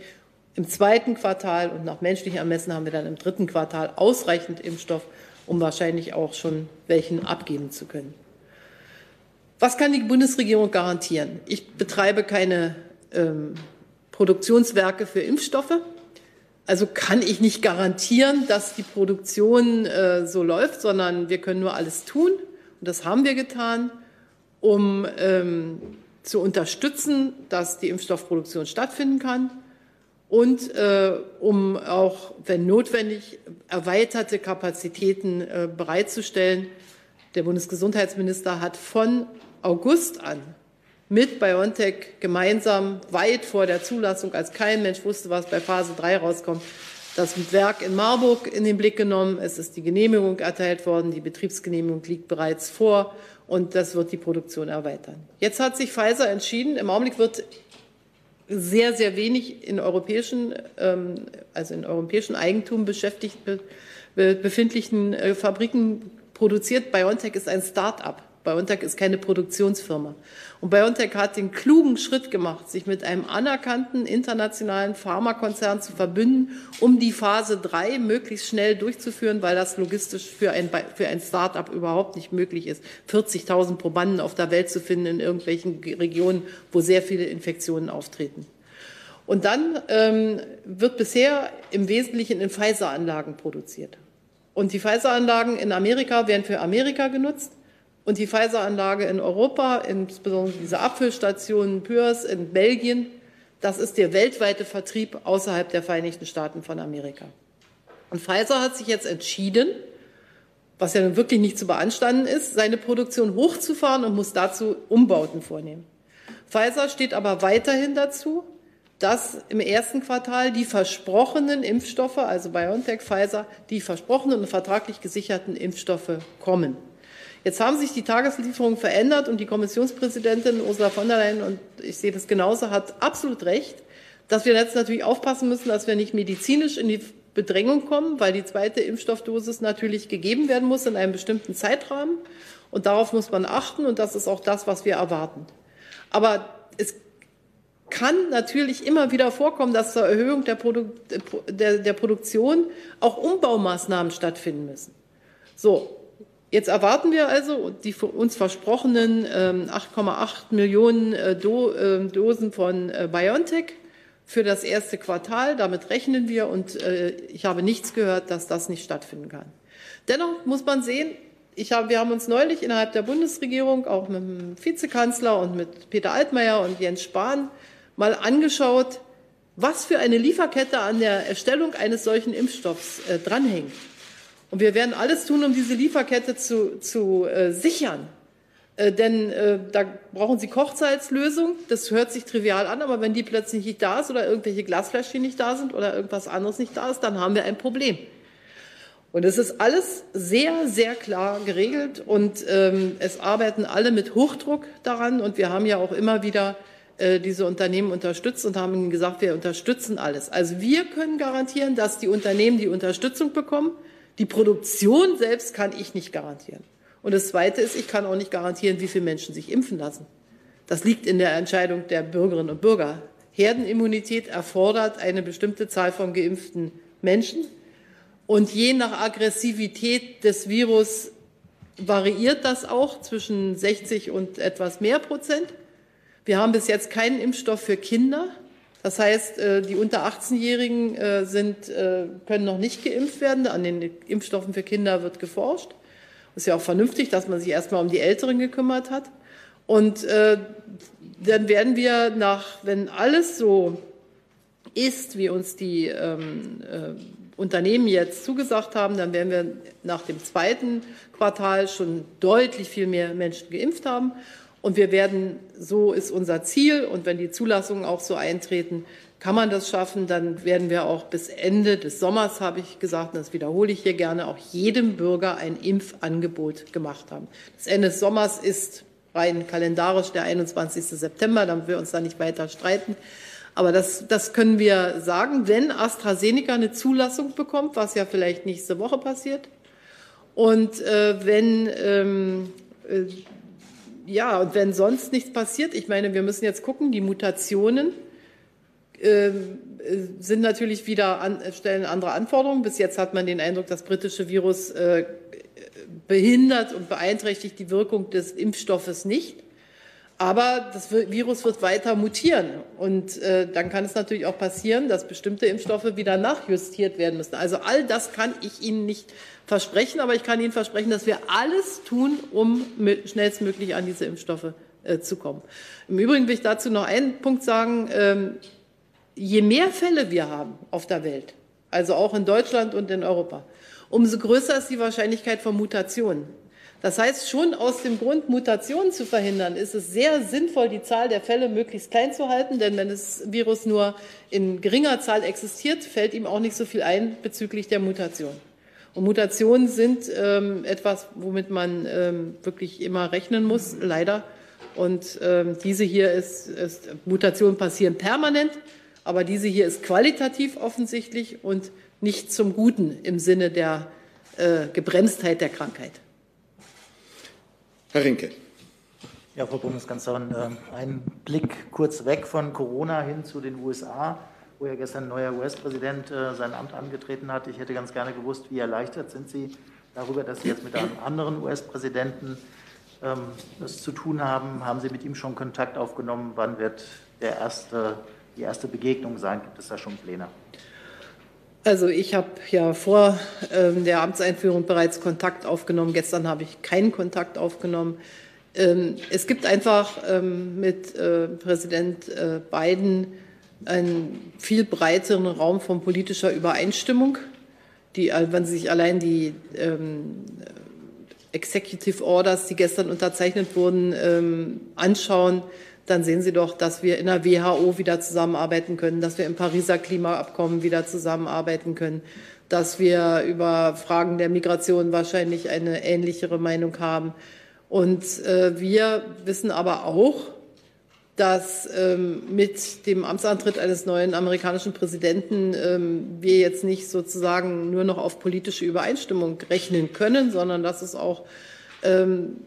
im zweiten Quartal und nach menschlichem Ermessen haben wir dann im dritten Quartal ausreichend Impfstoff, um wahrscheinlich auch schon welchen abgeben zu können. Was kann die Bundesregierung garantieren? Ich betreibe keine ähm, Produktionswerke für Impfstoffe. Also kann ich nicht garantieren, dass die Produktion äh, so läuft, sondern wir können nur alles tun. Und das haben wir getan, um ähm, zu unterstützen, dass die Impfstoffproduktion stattfinden kann und äh, um auch, wenn notwendig, erweiterte Kapazitäten äh, bereitzustellen. Der Bundesgesundheitsminister hat von August an mit BioNTech gemeinsam weit vor der Zulassung, als kein Mensch wusste, was bei Phase 3 rauskommt, das Werk in Marburg in den Blick genommen. Es ist die Genehmigung erteilt worden, die Betriebsgenehmigung liegt bereits vor und das wird die Produktion erweitern. Jetzt hat sich Pfizer entschieden, im Augenblick wird sehr, sehr wenig in europäischen, ähm, also in europäischen Eigentum beschäftigt befindlichen äh, Fabriken produziert. BioNTech ist ein Start-up. BioNTech ist keine Produktionsfirma. Und BioNTech hat den klugen Schritt gemacht, sich mit einem anerkannten internationalen Pharmakonzern zu verbünden, um die Phase 3 möglichst schnell durchzuführen, weil das logistisch für ein, für ein Start-up überhaupt nicht möglich ist, 40.000 Probanden auf der Welt zu finden in irgendwelchen Regionen, wo sehr viele Infektionen auftreten. Und dann ähm, wird bisher im Wesentlichen in Pfizer-Anlagen produziert. Und die Pfizer-Anlagen in Amerika werden für Amerika genutzt. Und die Pfizer-Anlage in Europa, insbesondere diese Abfüllstation Pürs in Belgien, das ist der weltweite Vertrieb außerhalb der Vereinigten Staaten von Amerika. Und Pfizer hat sich jetzt entschieden, was ja nun wirklich nicht zu beanstanden ist, seine Produktion hochzufahren und muss dazu Umbauten vornehmen. Pfizer steht aber weiterhin dazu, dass im ersten Quartal die versprochenen Impfstoffe, also BioNTech, Pfizer, die versprochenen und vertraglich gesicherten Impfstoffe kommen. Jetzt haben sich die Tageslieferungen verändert und die Kommissionspräsidentin Ursula von der Leyen, und ich sehe das genauso, hat absolut recht, dass wir jetzt natürlich aufpassen müssen, dass wir nicht medizinisch in die Bedrängung kommen, weil die zweite Impfstoffdosis natürlich gegeben werden muss in einem bestimmten Zeitrahmen. Und darauf muss man achten und das ist auch das, was wir erwarten. Aber es kann natürlich immer wieder vorkommen, dass zur Erhöhung der, Produ der, der Produktion auch Umbaumaßnahmen stattfinden müssen. So, Jetzt erwarten wir also die uns versprochenen 8,8 ähm, Millionen äh, ähm, Dosen von äh, BioNTech für das erste Quartal. Damit rechnen wir und äh, ich habe nichts gehört, dass das nicht stattfinden kann. Dennoch muss man sehen, habe, wir haben uns neulich innerhalb der Bundesregierung auch mit dem Vizekanzler und mit Peter Altmaier und Jens Spahn mal angeschaut, was für eine Lieferkette an der Erstellung eines solchen Impfstoffs dranhängt. Und wir werden alles tun, um diese Lieferkette zu, zu äh, sichern. Äh, denn äh, da brauchen Sie Kochsalzlösung. Das hört sich trivial an, aber wenn die plötzlich nicht da ist oder irgendwelche Glasfläschchen nicht da sind oder irgendwas anderes nicht da ist, dann haben wir ein Problem. Und es ist alles sehr, sehr klar geregelt und ähm, es arbeiten alle mit Hochdruck daran. Und wir haben ja auch immer wieder äh, diese Unternehmen unterstützt und haben ihnen gesagt, wir unterstützen alles. Also wir können garantieren, dass die Unternehmen die Unterstützung bekommen. Die Produktion selbst kann ich nicht garantieren. Und das Zweite ist, ich kann auch nicht garantieren, wie viele Menschen sich impfen lassen. Das liegt in der Entscheidung der Bürgerinnen und Bürger. Herdenimmunität erfordert eine bestimmte Zahl von geimpften Menschen. Und je nach Aggressivität des Virus variiert das auch zwischen 60 und etwas mehr Prozent. Wir haben bis jetzt keinen Impfstoff für Kinder. Das heißt, äh, die unter 18-Jährigen äh, sind, äh, können noch nicht geimpft werden. An den Impfstoffen für Kinder wird geforscht. Ist ja auch vernünftig, dass man sich erstmal um die Älteren gekümmert hat. Und dann werden wir nach, wenn alles so ist, wie uns die ähm, Unternehmen jetzt zugesagt haben, dann werden wir nach dem zweiten Quartal schon deutlich viel mehr Menschen geimpft haben. Und wir werden, so ist unser Ziel, und wenn die Zulassungen auch so eintreten, kann man das schaffen, dann werden wir auch bis Ende des Sommers, habe ich gesagt, und das wiederhole ich hier gerne, auch jedem Bürger ein Impfangebot gemacht haben. Das Ende des Sommers ist rein kalendarisch der 21. September, damit wir uns da nicht weiter streiten. Aber das, das können wir sagen, wenn AstraZeneca eine Zulassung bekommt, was ja vielleicht nächste Woche passiert. Und äh, wenn ähm, äh, ja, und wenn sonst nichts passiert, ich meine, wir müssen jetzt gucken, die Mutationen äh, sind natürlich wieder an, stellen andere Anforderungen. Bis jetzt hat man den Eindruck, das britische Virus äh, behindert und beeinträchtigt die Wirkung des Impfstoffes nicht. Aber das Virus wird weiter mutieren. Und äh, dann kann es natürlich auch passieren, dass bestimmte Impfstoffe wieder nachjustiert werden müssen. Also all das kann ich Ihnen nicht versprechen, aber ich kann Ihnen versprechen, dass wir alles tun, um schnellstmöglich an diese Impfstoffe äh, zu kommen. Im Übrigen will ich dazu noch einen Punkt sagen. Ähm, je mehr Fälle wir haben auf der Welt, also auch in Deutschland und in Europa, umso größer ist die Wahrscheinlichkeit von Mutationen. Das heißt, schon aus dem Grund, Mutationen zu verhindern, ist es sehr sinnvoll, die Zahl der Fälle möglichst klein zu halten, denn wenn das Virus nur in geringer Zahl existiert, fällt ihm auch nicht so viel ein bezüglich der Mutation. Und Mutationen sind ähm, etwas, womit man ähm, wirklich immer rechnen muss, leider. Und ähm, diese hier ist, ist, Mutationen passieren permanent, aber diese hier ist qualitativ offensichtlich und nicht zum Guten im Sinne der äh, Gebremstheit der Krankheit.
Herr Rinke.
Ja, Frau Bundeskanzlerin, äh, ein Blick kurz weg von Corona hin zu den USA, wo ja gestern ein neuer US-Präsident äh, sein Amt angetreten hat. Ich hätte ganz gerne gewusst, wie erleichtert sind Sie darüber, dass Sie jetzt mit einem anderen US-Präsidenten ähm, das zu tun haben. Haben Sie mit ihm schon Kontakt aufgenommen? Wann wird der erste, die erste Begegnung sein? Gibt es da schon Pläne?
Also ich habe ja vor ähm, der Amtseinführung bereits Kontakt aufgenommen. Gestern habe ich keinen Kontakt aufgenommen. Ähm, es gibt einfach ähm, mit äh, Präsident äh, Biden einen viel breiteren Raum von politischer Übereinstimmung, die, äh, wenn Sie sich allein die ähm, Executive Orders, die gestern unterzeichnet wurden, ähm, anschauen, dann sehen Sie doch, dass wir in der WHO wieder zusammenarbeiten können, dass wir im Pariser Klimaabkommen wieder zusammenarbeiten können, dass wir über Fragen der Migration wahrscheinlich eine ähnlichere Meinung haben. Und äh, wir wissen aber auch, dass ähm, mit dem Amtsantritt eines neuen amerikanischen Präsidenten ähm, wir jetzt nicht sozusagen nur noch auf politische Übereinstimmung rechnen können, sondern dass es auch ähm,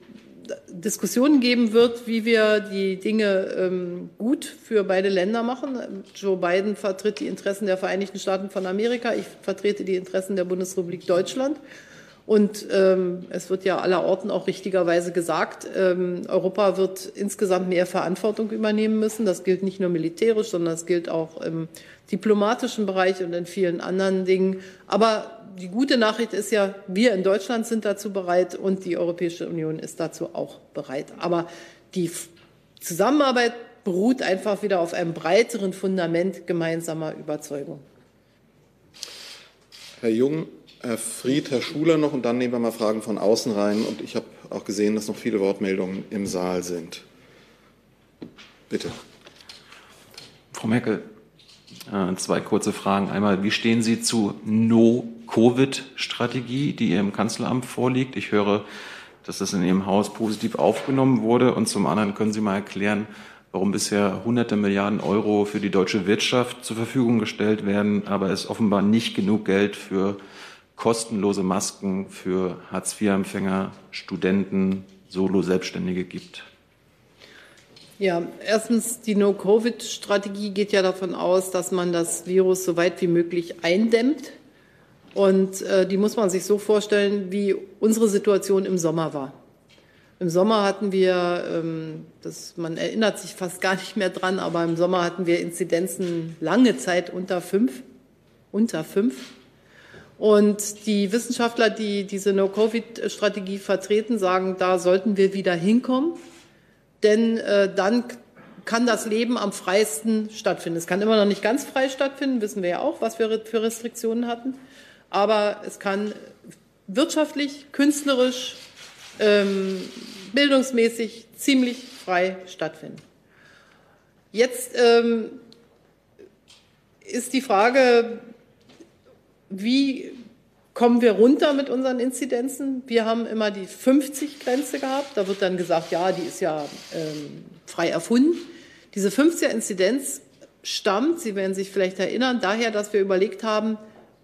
Diskussionen geben wird, wie wir die Dinge ähm, gut für beide Länder machen. Joe Biden vertritt die Interessen der Vereinigten Staaten von Amerika, ich vertrete die Interessen der Bundesrepublik Deutschland. Und ähm, es wird ja allerorten auch richtigerweise gesagt, ähm, Europa wird insgesamt mehr Verantwortung übernehmen müssen. Das gilt nicht nur militärisch, sondern das gilt auch im diplomatischen Bereich und in vielen anderen Dingen. Aber die gute Nachricht ist ja, wir in Deutschland sind dazu bereit und die Europäische Union ist dazu auch bereit. Aber die Zusammenarbeit beruht einfach wieder auf einem breiteren Fundament gemeinsamer Überzeugung.
Herr Jung, Herr Fried, Herr Schuler noch und dann nehmen wir mal Fragen von außen rein. Und ich habe auch gesehen, dass noch viele Wortmeldungen im Saal sind. Bitte.
Frau Merkel, äh, zwei kurze Fragen. Einmal, wie stehen Sie zu No-Covid-Strategie, die Ihrem Kanzleramt vorliegt? Ich höre, dass das in Ihrem Haus positiv aufgenommen wurde. Und zum anderen können Sie mal erklären, warum bisher hunderte Milliarden Euro für die deutsche Wirtschaft zur Verfügung gestellt werden, aber es offenbar nicht genug Geld für kostenlose Masken für Hartz-IV-Empfänger, Studenten, Solo-Selbstständige gibt.
Ja, erstens, die No-Covid-Strategie geht ja davon aus, dass man das Virus so weit wie möglich eindämmt. Und äh, die muss man sich so vorstellen, wie unsere Situation im Sommer war. Im Sommer hatten wir, ähm, das, man erinnert sich fast gar nicht mehr dran, aber im Sommer hatten wir Inzidenzen lange Zeit unter fünf. Unter fünf. Und die Wissenschaftler, die diese No-Covid-Strategie vertreten, sagen, da sollten wir wieder hinkommen denn äh, dann kann das Leben am freiesten stattfinden. Es kann immer noch nicht ganz frei stattfinden, wissen wir ja auch, was wir für Restriktionen hatten. Aber es kann wirtschaftlich, künstlerisch, ähm, bildungsmäßig ziemlich frei stattfinden. Jetzt ähm, ist die Frage, wie kommen wir runter mit unseren Inzidenzen. Wir haben immer die 50-Grenze gehabt. Da wird dann gesagt, ja, die ist ja ähm, frei erfunden. Diese 50er-Inzidenz stammt, Sie werden sich vielleicht erinnern, daher, dass wir überlegt haben,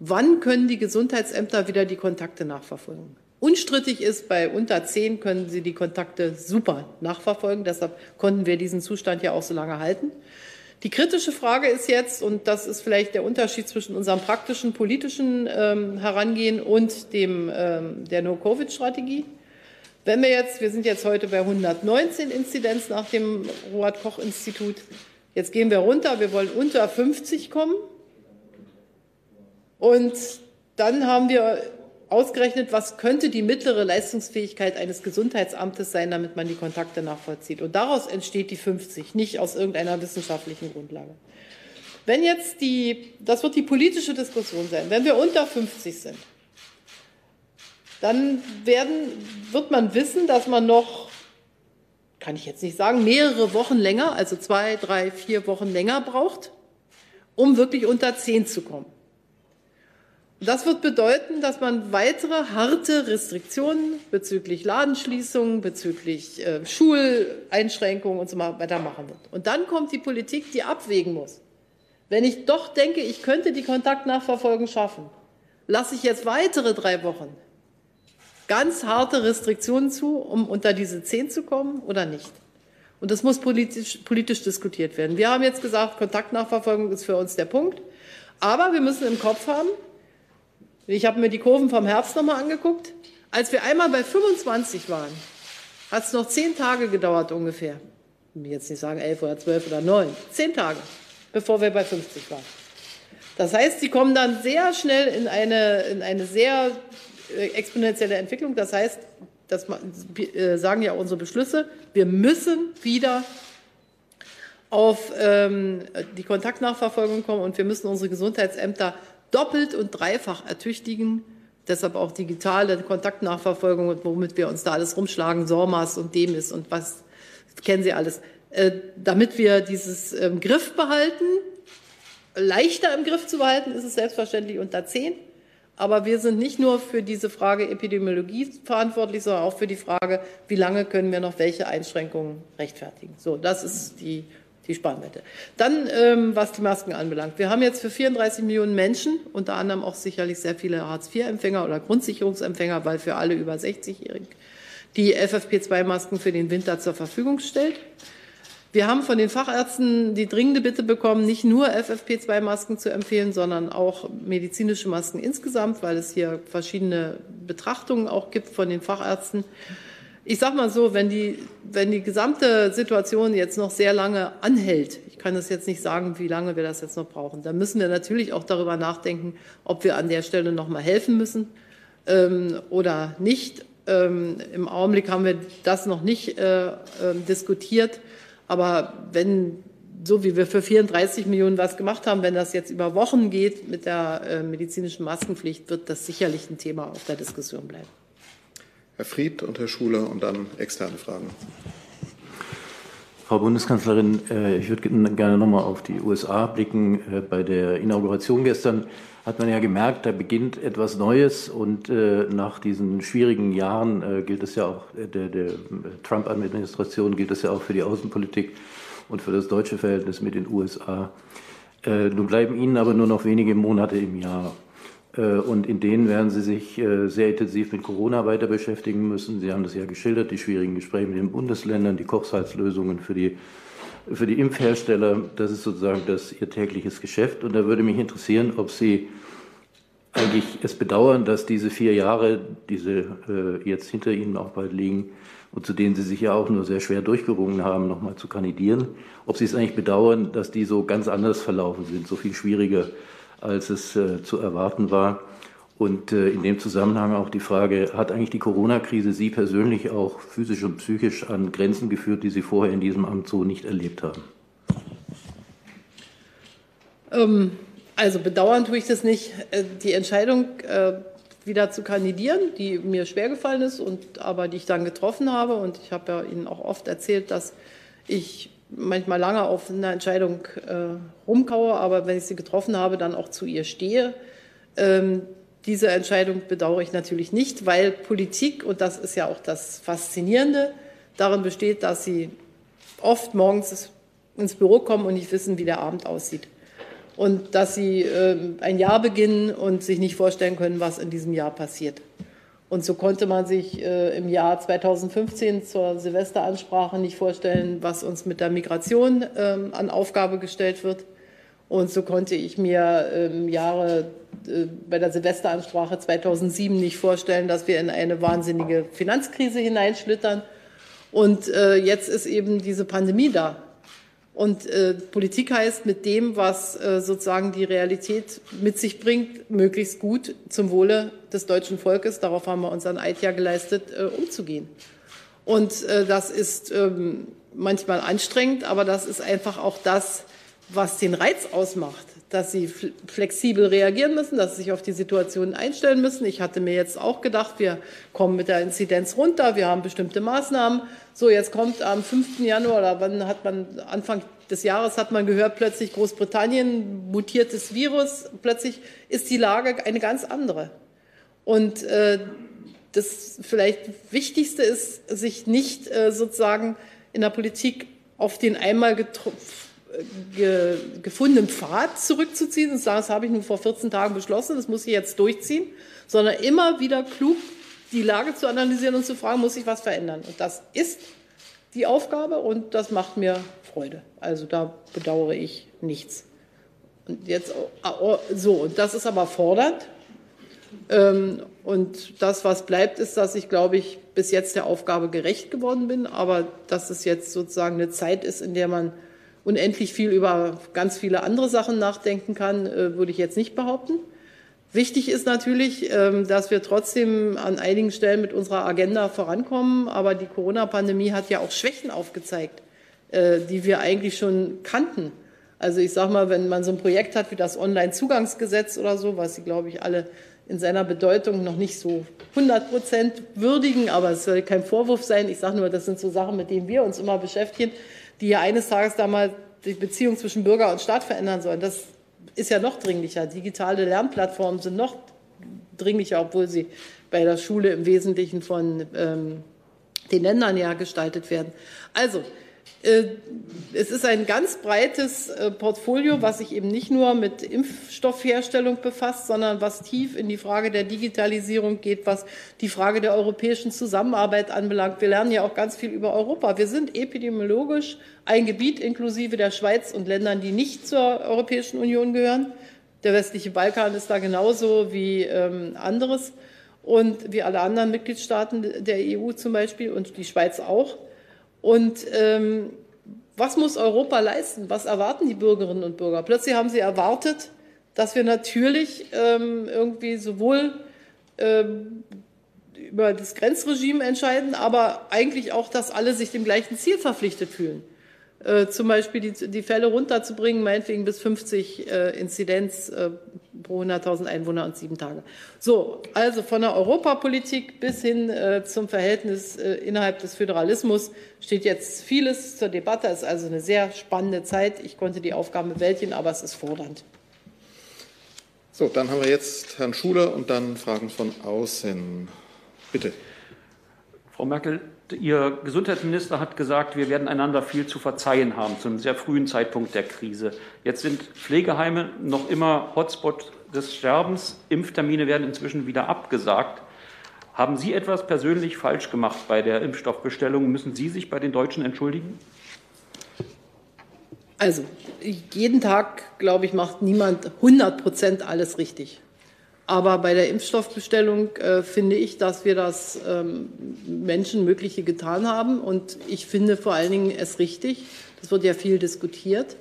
wann können die Gesundheitsämter wieder die Kontakte nachverfolgen. Unstrittig ist, bei unter 10 können sie die Kontakte super nachverfolgen. Deshalb konnten wir diesen Zustand ja auch so lange halten. Die kritische Frage ist jetzt, und das ist vielleicht der Unterschied zwischen unserem praktischen politischen ähm, Herangehen und dem, ähm, der No-Covid-Strategie, Wenn wir jetzt, wir sind jetzt heute bei 119 Inzidenz nach dem Robert-Koch-Institut. Jetzt gehen wir runter, wir wollen unter 50 kommen. Und dann haben wir ausgerechnet, was könnte die mittlere Leistungsfähigkeit eines Gesundheitsamtes sein, damit man die Kontakte nachvollzieht. Und daraus entsteht die 50, nicht aus irgendeiner wissenschaftlichen Grundlage. Wenn jetzt die, das wird die politische Diskussion sein, wenn wir unter 50 sind, dann werden, wird man wissen, dass man noch, kann ich jetzt nicht sagen, mehrere Wochen länger, also zwei, drei, vier Wochen länger braucht, um wirklich unter 10 zu kommen. Das wird bedeuten, dass man weitere harte Restriktionen bezüglich Ladenschließungen, bezüglich äh, Schuleinschränkungen und so weiter machen wird. Und dann kommt die Politik, die abwägen muss. Wenn ich doch denke, ich könnte die Kontaktnachverfolgung schaffen, lasse ich jetzt weitere drei Wochen ganz harte Restriktionen zu, um unter diese zehn zu kommen oder nicht? Und das muss politisch, politisch diskutiert werden. Wir haben jetzt gesagt, Kontaktnachverfolgung ist für uns der Punkt. Aber wir müssen im Kopf haben, ich habe mir die Kurven vom Herbst nochmal angeguckt. Als wir einmal bei 25 waren, hat es noch zehn Tage gedauert ungefähr. Ich will jetzt nicht sagen elf oder zwölf oder neun. Zehn Tage, bevor wir bei 50 waren. Das heißt, sie kommen dann sehr schnell in eine, in eine sehr äh, exponentielle Entwicklung. Das heißt, das äh, sagen ja unsere Beschlüsse, wir müssen wieder auf ähm, die Kontaktnachverfolgung kommen und wir müssen unsere Gesundheitsämter doppelt und dreifach ertüchtigen. Deshalb auch digitale Kontaktnachverfolgung, womit wir uns da alles rumschlagen, SORMAS und DEMIS und was kennen Sie alles, äh, damit wir dieses ähm, Griff behalten. Leichter im Griff zu behalten ist es selbstverständlich unter 10. Aber wir sind nicht nur für diese Frage Epidemiologie verantwortlich, sondern auch für die Frage, wie lange können wir noch welche Einschränkungen rechtfertigen. So, das ist die die Spannweite. Dann, ähm, was die Masken anbelangt. Wir haben jetzt für 34 Millionen Menschen, unter anderem auch sicherlich sehr viele Hartz-IV-Empfänger oder Grundsicherungsempfänger, weil für alle über 60-Jährigen, die FFP2-Masken für den Winter zur Verfügung stellt. Wir haben von den Fachärzten die dringende Bitte bekommen, nicht nur FFP2-Masken zu empfehlen, sondern auch medizinische Masken insgesamt, weil es hier verschiedene Betrachtungen auch gibt von den Fachärzten ich sage mal so, wenn die, wenn die gesamte Situation jetzt noch sehr lange anhält, ich kann das jetzt nicht sagen, wie lange wir das jetzt noch brauchen, dann müssen wir natürlich auch darüber nachdenken, ob wir an der Stelle noch mal helfen müssen ähm, oder nicht. Ähm, Im Augenblick haben wir das noch nicht äh, äh, diskutiert, aber wenn so wie wir für 34 Millionen was gemacht haben, wenn das jetzt über Wochen geht mit der äh, medizinischen Maskenpflicht, wird das sicherlich ein Thema auf der Diskussion bleiben.
Herr Fried und Herr Schuler und dann externe Fragen.
Frau Bundeskanzlerin, äh, ich würde gerne noch mal auf die USA blicken. Äh, bei der Inauguration gestern hat man ja gemerkt, da beginnt etwas Neues und äh, nach diesen schwierigen Jahren gilt es ja auch, der, der Trump-Administration gilt es ja auch für die Außenpolitik und für das deutsche Verhältnis mit den USA. Nun bleiben Ihnen aber nur noch wenige Monate im Jahr. Äh, und in denen werden Sie sich äh, sehr intensiv mit Corona weiter beschäftigen müssen. Sie haben das ja geschildert, die schwierigen Gespräche mit den Bundesländern, die Kochsalzlösungen für die, für die Impfhersteller. Das ist sozusagen das Ihr tägliches Geschäft. Und da würde mich interessieren, ob Sie eigentlich es bedauern, dass diese vier Jahre, diese äh, jetzt hinter Ihnen auch bald liegen und zu denen Sie sich ja auch nur sehr schwer durchgerungen haben, nochmal zu kandidieren, ob Sie es eigentlich bedauern, dass die so ganz anders verlaufen sind, so viel schwieriger als es äh, zu erwarten war. Und äh, in dem Zusammenhang auch die Frage, hat eigentlich die Corona-Krise Sie persönlich auch physisch und psychisch an Grenzen geführt, die Sie vorher in diesem Amt so nicht erlebt haben?
Ähm, also bedauern tue ich das nicht. Äh, die Entscheidung, äh, wieder zu kandidieren, die mir schwer gefallen ist, und aber die ich dann getroffen habe. Und ich habe ja Ihnen auch oft erzählt, dass ich manchmal lange auf eine Entscheidung äh, rumkaue, aber wenn ich sie getroffen habe, dann auch zu ihr stehe. Ähm, diese Entscheidung bedauere ich natürlich nicht, weil Politik, und das ist ja auch das Faszinierende, darin besteht, dass sie oft morgens ins Büro kommen und nicht wissen, wie der Abend aussieht. Und dass sie äh, ein Jahr beginnen und sich nicht vorstellen können, was in diesem Jahr passiert. Und so konnte man sich äh, im Jahr 2015 zur Silvesteransprache nicht vorstellen, was uns mit der Migration äh, an Aufgabe gestellt wird. Und so konnte ich mir im Jahre äh, bei der Silvesteransprache 2007 nicht vorstellen, dass wir in eine wahnsinnige Finanzkrise hineinschlittern. Und äh, jetzt ist eben diese Pandemie da. Und äh, Politik heißt mit dem, was äh, sozusagen die Realität mit sich bringt, möglichst gut zum Wohle des deutschen Volkes, darauf haben wir unseren Eid ja geleistet, äh, umzugehen. Und äh, das ist ähm, manchmal anstrengend, aber das ist einfach auch das, was den Reiz ausmacht, dass sie flexibel reagieren müssen, dass sie sich auf die Situation einstellen müssen. Ich hatte mir jetzt auch gedacht, wir kommen mit der Inzidenz runter, wir haben bestimmte Maßnahmen. So, jetzt kommt am 5. Januar oder wann hat man, Anfang des Jahres hat man gehört, plötzlich Großbritannien, mutiertes Virus, plötzlich ist die Lage eine ganz andere. Und äh, das vielleicht Wichtigste ist, sich nicht äh, sozusagen in der Politik auf den einmal ge gefundenen Pfad zurückzuziehen und zu sagen, das habe ich nur vor 14 Tagen beschlossen, das muss ich jetzt durchziehen, sondern immer wieder klug die Lage zu analysieren und zu fragen, muss ich was verändern? Und das ist die Aufgabe und das macht mir Freude. Also da bedauere ich nichts. Und jetzt so, und das ist aber fordernd. Ähm, und das, was bleibt, ist, dass ich, glaube ich, bis jetzt der Aufgabe gerecht geworden bin, aber dass es jetzt sozusagen eine Zeit ist, in der man unendlich viel über ganz viele andere Sachen nachdenken kann, äh, würde ich jetzt nicht behaupten. Wichtig ist natürlich, ähm, dass wir trotzdem an einigen Stellen mit unserer Agenda vorankommen. Aber die Corona-Pandemie hat ja auch Schwächen aufgezeigt, äh, die wir eigentlich schon kannten. Also ich sage mal, wenn man so ein Projekt hat wie das Online-Zugangsgesetz oder so, was Sie, glaube ich, alle in seiner Bedeutung noch nicht so 100 Prozent würdigen, aber es soll kein Vorwurf sein. Ich sage nur, das sind so Sachen, mit denen wir uns immer beschäftigen, die ja eines Tages da mal die Beziehung zwischen Bürger und Staat verändern sollen. Das ist ja noch dringlicher. Digitale Lernplattformen sind noch dringlicher, obwohl sie bei der Schule im Wesentlichen von ähm, den Ländern ja gestaltet werden. Also, es ist ein ganz breites äh, Portfolio, was sich eben nicht nur mit Impfstoffherstellung befasst, sondern was tief in die Frage der Digitalisierung geht, was die Frage der europäischen Zusammenarbeit anbelangt. Wir lernen ja auch ganz viel über Europa. Wir sind epidemiologisch ein Gebiet inklusive der Schweiz und Ländern, die nicht zur Europäischen Union gehören. Der westliche Balkan ist da genauso wie ähm, anderes und wie alle anderen Mitgliedstaaten der EU zum Beispiel und die Schweiz auch. Und ähm, was muss Europa leisten? Was erwarten die Bürgerinnen und Bürger? Plötzlich haben sie erwartet, dass wir natürlich ähm, irgendwie sowohl ähm, über das Grenzregime entscheiden, aber eigentlich auch, dass alle sich dem gleichen Ziel verpflichtet fühlen. Äh, zum Beispiel die, die Fälle runterzubringen, meinetwegen bis 50 äh, Inzidenz äh, pro 100.000 Einwohner und sieben Tage. So, also von der Europapolitik bis hin äh, zum Verhältnis äh, innerhalb des Föderalismus steht jetzt vieles zur Debatte. Es ist also eine sehr spannende Zeit. Ich konnte die Aufgaben bewältigen, aber es ist fordernd.
So, dann haben wir jetzt Herrn Schuler und dann Fragen von außen. Bitte.
Frau Merkel, Ihr Gesundheitsminister hat gesagt, wir werden einander viel zu verzeihen haben zu einem sehr frühen Zeitpunkt der Krise. Jetzt sind Pflegeheime noch immer Hotspot des Sterbens. Impftermine werden inzwischen wieder abgesagt. Haben Sie etwas persönlich falsch gemacht bei der Impfstoffbestellung? Müssen Sie sich bei den Deutschen entschuldigen?
Also, jeden Tag, glaube ich, macht niemand 100 Prozent alles richtig. Aber bei der Impfstoffbestellung äh, finde ich, dass wir das ähm, Menschenmögliche getan haben. Und ich finde vor allen Dingen es richtig, das wird ja viel diskutiert,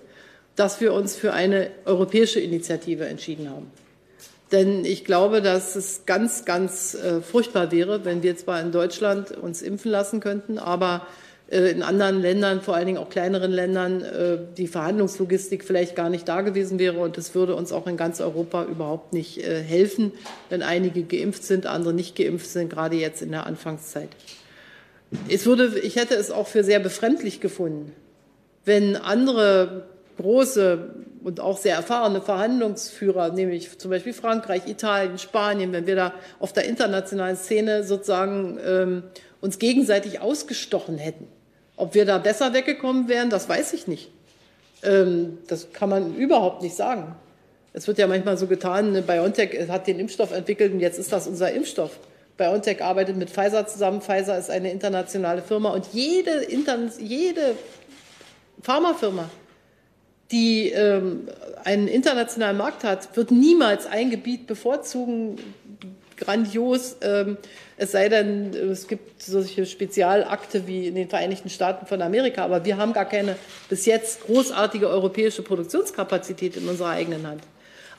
dass wir uns für eine europäische Initiative entschieden haben. Denn ich glaube, dass es ganz, ganz äh, furchtbar wäre, wenn wir zwar in Deutschland uns impfen lassen könnten, aber in anderen Ländern, vor allen Dingen auch kleineren Ländern, äh, die Verhandlungslogistik vielleicht gar nicht da gewesen wäre. Und es würde uns auch in ganz Europa überhaupt nicht äh, helfen, wenn einige geimpft sind, andere nicht geimpft sind, gerade jetzt in der Anfangszeit. Es würde, ich hätte es auch für sehr befremdlich gefunden, wenn andere große und auch sehr erfahrene Verhandlungsführer, nämlich zum Beispiel Frankreich, Italien, Spanien, wenn wir da auf der internationalen Szene sozusagen ähm, uns gegenseitig ausgestochen hätten. Ob wir da besser weggekommen wären, das weiß ich nicht. Ähm, das kann man überhaupt nicht sagen. Es wird ja manchmal so getan, ne, BioNTech hat den Impfstoff entwickelt und jetzt ist das unser Impfstoff. BioNTech arbeitet mit Pfizer zusammen. Pfizer ist eine internationale Firma und jede, jede Pharmafirma, die ähm, einen internationalen Markt hat, wird niemals ein Gebiet bevorzugen, grandios, ähm, es sei denn, es gibt solche Spezialakte wie in den Vereinigten Staaten von Amerika, aber wir haben gar keine bis jetzt großartige europäische Produktionskapazität in unserer eigenen Hand.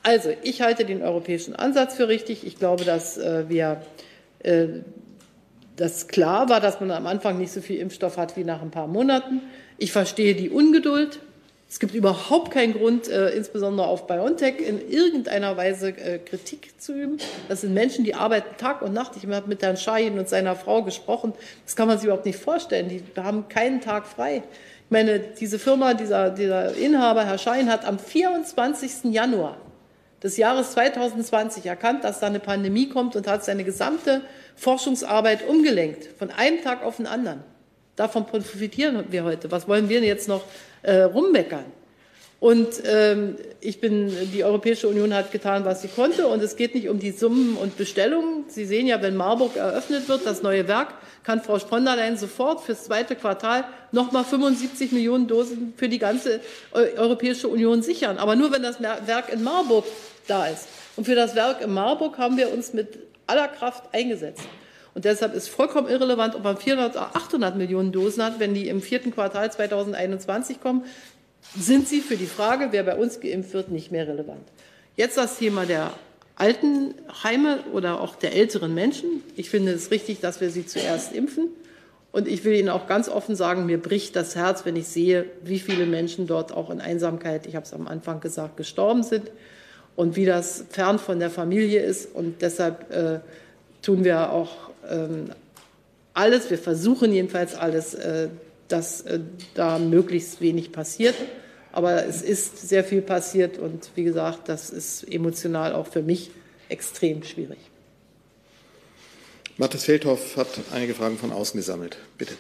Also, ich halte den europäischen Ansatz für richtig. Ich glaube, dass äh, wir äh, dass klar war, dass man am Anfang nicht so viel Impfstoff hat wie nach ein paar Monaten. Ich verstehe die Ungeduld. Es gibt überhaupt keinen Grund, äh, insbesondere auf BioNTech, in irgendeiner Weise äh, Kritik zu üben. Das sind Menschen, die arbeiten Tag und Nacht. Ich habe mit Herrn Schahin und seiner Frau gesprochen. Das kann man sich überhaupt nicht vorstellen. Die haben keinen Tag frei. Ich meine, diese Firma, dieser, dieser Inhaber, Herr Schein, hat am 24. Januar des Jahres 2020 erkannt, dass da eine Pandemie kommt und hat seine gesamte Forschungsarbeit umgelenkt, von einem Tag auf den anderen. Davon profitieren wir heute. Was wollen wir jetzt noch äh, rummeckern? Und ähm, ich bin, die Europäische Union hat getan, was sie konnte. Und es geht nicht um die Summen und Bestellungen. Sie sehen ja, wenn Marburg eröffnet wird, das neue Werk, kann Frau von der Leyen sofort fürs zweite Quartal nochmal 75 Millionen Dosen für die ganze Europäische Union sichern. Aber nur, wenn das Werk in Marburg da ist. Und für das Werk in Marburg haben wir uns mit aller Kraft eingesetzt. Und deshalb ist vollkommen irrelevant, ob man 400 oder 800 Millionen Dosen hat, wenn die im vierten Quartal 2021 kommen, sind sie für die Frage, wer bei uns geimpft wird, nicht mehr relevant. Jetzt das Thema der Altenheime oder auch der älteren Menschen. Ich finde es richtig, dass wir sie zuerst impfen. Und ich will Ihnen auch ganz offen sagen, mir bricht das Herz, wenn ich sehe, wie viele Menschen dort auch in Einsamkeit, ich habe es am Anfang gesagt, gestorben sind und wie das fern von der Familie ist. Und deshalb äh, tun wir auch alles, wir versuchen jedenfalls alles, äh, dass äh, da möglichst wenig passiert. Aber es ist sehr viel passiert und wie gesagt, das ist emotional auch für mich extrem schwierig.
Mathis Feldhoff hat einige Fragen von außen gesammelt. Bitte.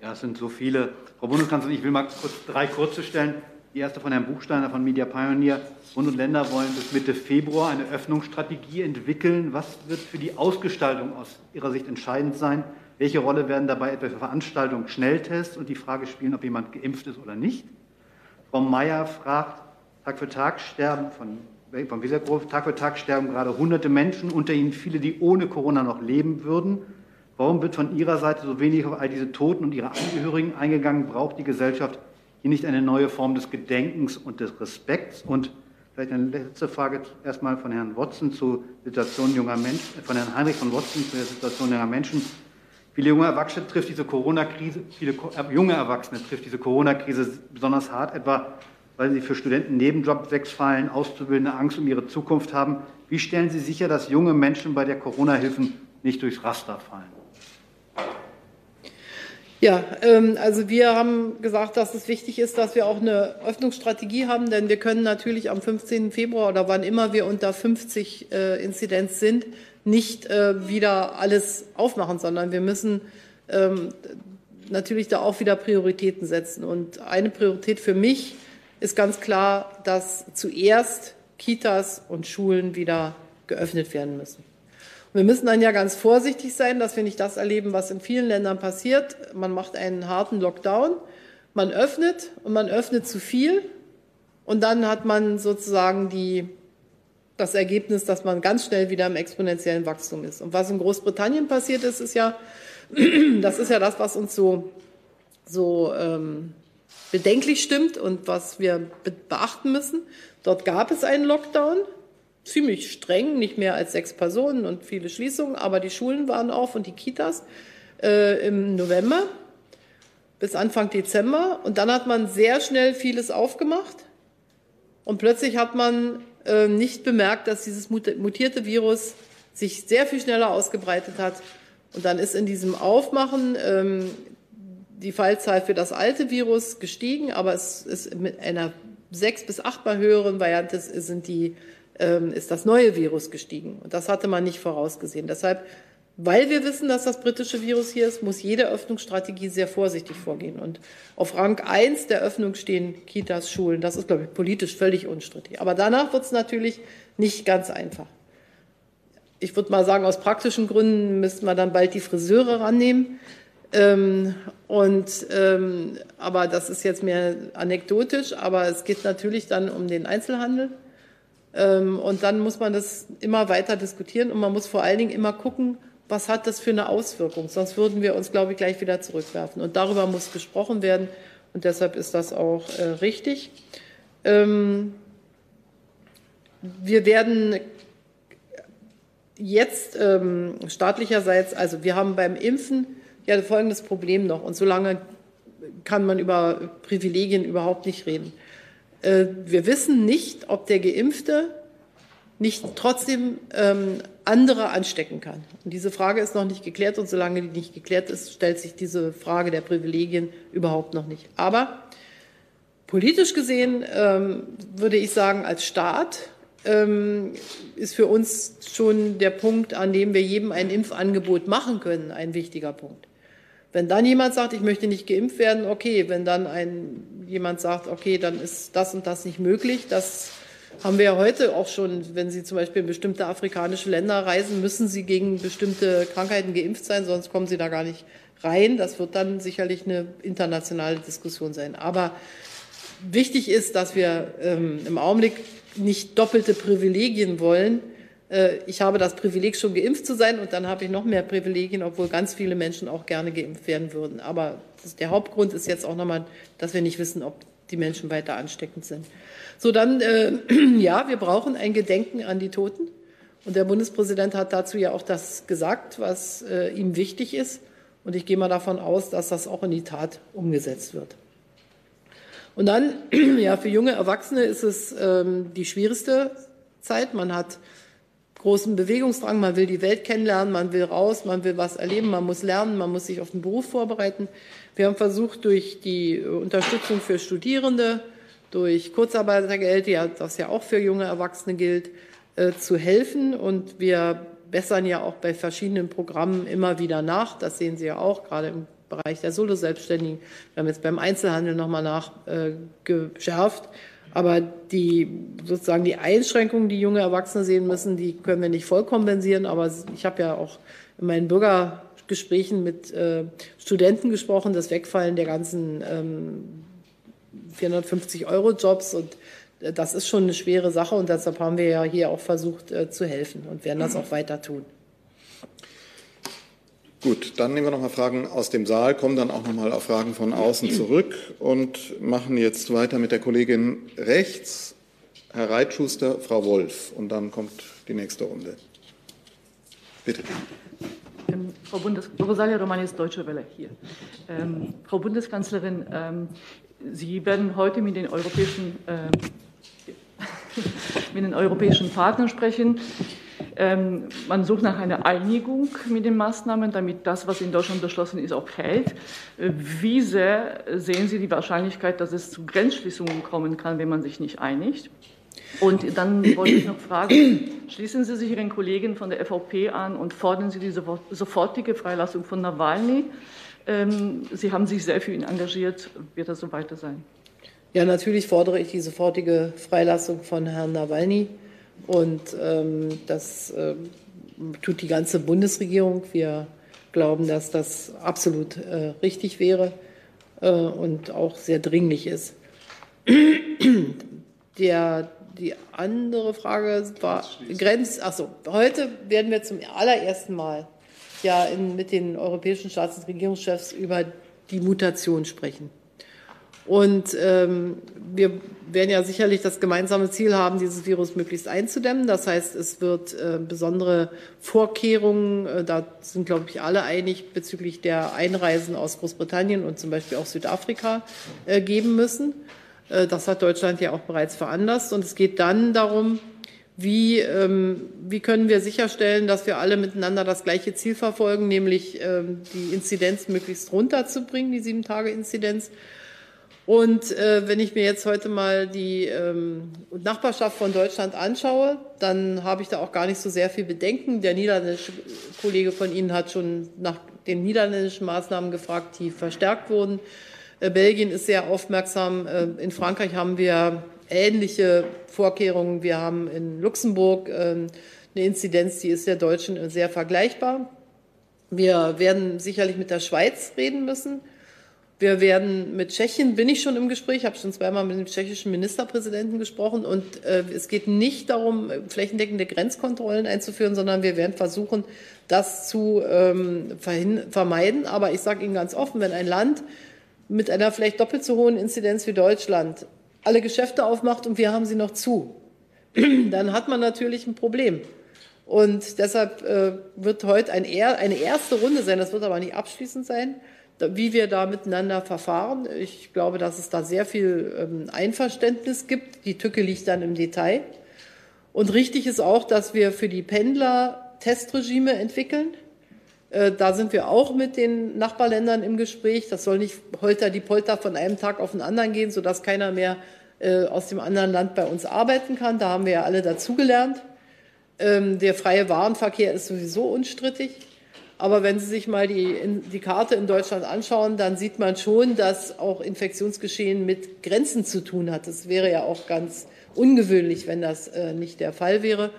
Ja, es sind so viele. Frau Bundeskanzlerin, ich will mal kurz drei kurze stellen. Die erste von Herrn Buchsteiner von Media Pioneer. Bund und Länder wollen bis Mitte Februar eine Öffnungsstrategie entwickeln. Was wird für die Ausgestaltung aus Ihrer Sicht entscheidend sein? Welche Rolle werden dabei etwa für Veranstaltungen, Schnelltests und die Frage spielen, ob jemand geimpft ist oder nicht? Frau Mayer fragt, Tag für Tag sterben von, von Wiesergrove, Tag für Tag sterben gerade hunderte Menschen, unter ihnen viele, die ohne Corona noch leben würden. Warum wird von Ihrer Seite so wenig auf all diese Toten und ihre Angehörigen eingegangen? Braucht die Gesellschaft hier nicht eine neue Form des Gedenkens und des Respekts? Und vielleicht eine letzte Frage erstmal von Herrn Watson zur Situation junger Menschen, von Herrn Heinrich von Watson zur Situation junger Menschen. Viele junge Erwachsene trifft diese Corona-Krise, viele äh, junge Erwachsene trifft diese Corona-Krise besonders hart, etwa weil sie für Studenten Nebenjobs wegfallen, Auszubildende Angst um ihre Zukunft haben. Wie stellen Sie sicher, dass junge Menschen bei der Corona-Hilfen nicht durchs Raster fallen?
Ja, ähm, also wir haben gesagt, dass es wichtig ist, dass wir auch eine Öffnungsstrategie haben, denn wir können natürlich am 15. Februar oder wann immer wir unter 50 äh, Inzidenz sind, nicht äh, wieder alles aufmachen, sondern wir müssen ähm, natürlich da auch wieder Prioritäten setzen. Und eine Priorität für mich ist ganz klar, dass zuerst Kitas und Schulen wieder geöffnet werden müssen. Wir müssen dann ja ganz vorsichtig sein, dass wir nicht das erleben, was in vielen Ländern passiert. Man macht einen harten Lockdown, man öffnet und man öffnet zu viel und dann hat man sozusagen die, das Ergebnis, dass man ganz schnell wieder im exponentiellen Wachstum ist. Und was in Großbritannien passiert ist, ist ja, das ist ja das, was uns so, so ähm, bedenklich stimmt und was wir beachten müssen. Dort gab es einen Lockdown ziemlich streng, nicht mehr als sechs Personen und viele Schließungen, aber die Schulen waren auf und die Kitas äh, im November bis Anfang Dezember. Und dann hat man sehr schnell vieles aufgemacht und plötzlich hat man äh, nicht bemerkt, dass dieses mutierte Virus sich sehr viel schneller ausgebreitet hat. Und dann ist in diesem Aufmachen ähm, die Fallzahl für das alte Virus gestiegen, aber es ist mit einer sechs bis achtmal höheren Variante sind die ist das neue Virus gestiegen. Und das hatte man nicht vorausgesehen. Deshalb, weil wir wissen, dass das britische Virus hier ist, muss jede Öffnungsstrategie sehr vorsichtig vorgehen. Und auf Rang 1 der Öffnung stehen Kitas, Schulen. Das ist, glaube ich, politisch völlig unstrittig. Aber danach wird es natürlich nicht ganz einfach. Ich würde mal sagen, aus praktischen Gründen müssten wir dann bald die Friseure rannehmen. Ähm, und, ähm, aber das ist jetzt mehr anekdotisch, aber es geht natürlich dann um den Einzelhandel. Ähm, und dann muss man das immer weiter diskutieren und man muss vor allen Dingen immer gucken, was hat das für eine Auswirkung? Sonst würden wir uns, glaube ich, gleich wieder zurückwerfen. Und darüber muss gesprochen werden. Und deshalb ist das auch äh, richtig. Ähm, wir werden jetzt ähm, staatlicherseits, also wir haben beim Impfen ja folgendes Problem noch. Und solange kann man über Privilegien überhaupt nicht reden. Äh, wir wissen nicht, ob der Geimpfte nicht trotzdem ähm, andere anstecken kann. Und diese Frage ist noch nicht geklärt und solange die nicht geklärt ist, stellt sich diese Frage der Privilegien überhaupt noch nicht. Aber politisch gesehen ähm, würde ich sagen, als Staat ähm, ist für uns schon der Punkt, an dem wir jedem ein Impfangebot machen können, ein wichtiger Punkt. Wenn dann jemand sagt, ich möchte nicht geimpft werden, okay. Wenn dann ein, jemand sagt, okay, dann ist das und das nicht möglich, das haben wir ja heute auch schon, wenn Sie zum Beispiel in bestimmte afrikanische Länder reisen, müssen Sie gegen bestimmte Krankheiten geimpft sein, sonst kommen Sie da gar nicht rein. Das wird dann sicherlich eine internationale Diskussion sein. Aber wichtig ist, dass wir ähm, im Augenblick nicht doppelte Privilegien wollen. Äh, ich habe das Privileg, schon geimpft zu sein und dann habe ich noch mehr Privilegien, obwohl ganz viele Menschen auch gerne geimpft werden würden. Aber der Hauptgrund ist jetzt auch nochmal, dass wir nicht wissen, ob die Menschen weiter ansteckend sind. So, dann, äh, ja, wir brauchen ein Gedenken an die Toten. Und der Bundespräsident hat dazu ja auch das gesagt, was äh, ihm wichtig ist. Und ich gehe mal davon aus, dass das auch in die Tat umgesetzt wird. Und dann, ja, für junge Erwachsene ist es ähm, die schwierigste Zeit. Man hat großen Bewegungsdrang, man will die Welt kennenlernen, man will raus, man will was erleben, man muss lernen, man muss sich auf den Beruf vorbereiten. Wir haben versucht, durch die Unterstützung für Studierende, durch Kurzarbeitergeld, ja, das ja auch für junge Erwachsene gilt, äh, zu helfen. Und wir bessern ja auch bei verschiedenen Programmen immer wieder nach. Das sehen Sie ja auch, gerade im Bereich der Solo-Selbstständigen. Wir haben jetzt beim Einzelhandel nochmal nachgeschärft. Äh, Aber die, sozusagen die Einschränkungen, die junge Erwachsene sehen müssen, die können wir nicht voll kompensieren. Aber ich habe ja auch in meinen Bürgergesprächen mit äh, Studenten gesprochen, das Wegfallen der ganzen ähm, 450 Euro Jobs und äh, das ist schon eine schwere Sache und deshalb haben wir ja hier auch versucht äh, zu helfen und werden das auch weiter tun.
Gut, dann nehmen wir noch mal Fragen aus dem Saal, kommen dann auch noch mal auf Fragen von außen zurück und machen jetzt weiter mit der Kollegin rechts, Herr Reitschuster, Frau Wolf. Und dann kommt die nächste Runde. Bitte.
Ähm, Frau Bundes Rosalia Romanis, Deutsche Welle hier. Ähm, Frau Bundeskanzlerin, ähm, Sie werden heute mit den europäischen, äh, mit den europäischen Partnern sprechen. Ähm, man sucht nach einer Einigung mit den Maßnahmen, damit das, was in Deutschland beschlossen ist, auch hält. Äh, wie sehr sehen Sie die Wahrscheinlichkeit, dass es zu Grenzschließungen kommen kann, wenn man sich nicht einigt? Und dann wollte ich noch fragen, schließen Sie sich Ihren Kollegen von der EVP an und fordern Sie die sofortige Freilassung von Nawalny? Ähm, Sie haben sich sehr für ihn engagiert. Wird das so weiter sein?
Ja, natürlich fordere ich die sofortige Freilassung von Herrn Nawalny. Und ähm, das äh, tut die ganze Bundesregierung. Wir glauben, dass das absolut äh, richtig wäre äh, und auch sehr dringlich ist. Der, die andere Frage war Grenz. Achso, heute werden wir zum allerersten Mal ja in, mit den europäischen Staats- und Regierungschefs über die Mutation sprechen. Und ähm, wir werden ja sicherlich das gemeinsame Ziel haben, dieses Virus möglichst einzudämmen. Das heißt, es wird äh, besondere Vorkehrungen, äh, da sind, glaube ich, alle einig, bezüglich der Einreisen aus Großbritannien und zum Beispiel auch Südafrika äh, geben müssen. Äh, das hat Deutschland ja auch bereits veranlasst. Und es geht dann darum, wie, ähm, wie können wir sicherstellen, dass wir alle miteinander das gleiche Ziel verfolgen, nämlich ähm, die Inzidenz möglichst runterzubringen, die Sieben-Tage-Inzidenz und äh, wenn ich mir jetzt heute mal die ähm, Nachbarschaft von Deutschland anschaue, dann habe ich da auch gar nicht so sehr viel Bedenken. Der niederländische Kollege von Ihnen hat schon nach den niederländischen Maßnahmen gefragt, die verstärkt wurden. Äh, Belgien ist sehr aufmerksam. Äh, in Frankreich haben wir ähnliche Vorkehrungen. Wir haben in Luxemburg äh, eine Inzidenz, die ist der deutschen sehr vergleichbar. Wir werden sicherlich mit der Schweiz reden müssen. Wir werden mit Tschechien, bin ich schon im Gespräch, habe schon zweimal mit dem tschechischen Ministerpräsidenten gesprochen. Und äh, es geht nicht darum, flächendeckende Grenzkontrollen einzuführen, sondern wir werden versuchen, das zu ähm, vermeiden. Aber ich sage Ihnen ganz offen, wenn ein Land mit einer vielleicht doppelt so hohen Inzidenz wie Deutschland alle Geschäfte aufmacht und wir haben sie noch zu, dann hat man natürlich ein Problem. Und deshalb äh, wird heute ein, eine erste Runde sein, das wird aber nicht abschließend sein, wie wir da miteinander verfahren. Ich glaube, dass es da sehr viel ähm, Einverständnis gibt. Die Tücke liegt dann im Detail. Und richtig ist auch, dass wir für die Pendler Testregime entwickeln. Äh, da sind wir auch mit den Nachbarländern im Gespräch. Das soll nicht holter die Polter von einem Tag auf den anderen gehen, sodass keiner mehr äh, aus dem anderen Land bei uns arbeiten kann. Da haben wir ja alle dazugelernt. Ähm, der freie Warenverkehr ist sowieso unstrittig. Aber wenn Sie sich mal die, die Karte in Deutschland anschauen, dann sieht man schon, dass auch Infektionsgeschehen mit Grenzen zu tun hat. Das wäre ja auch ganz ungewöhnlich, wenn das äh, nicht der Fall wäre.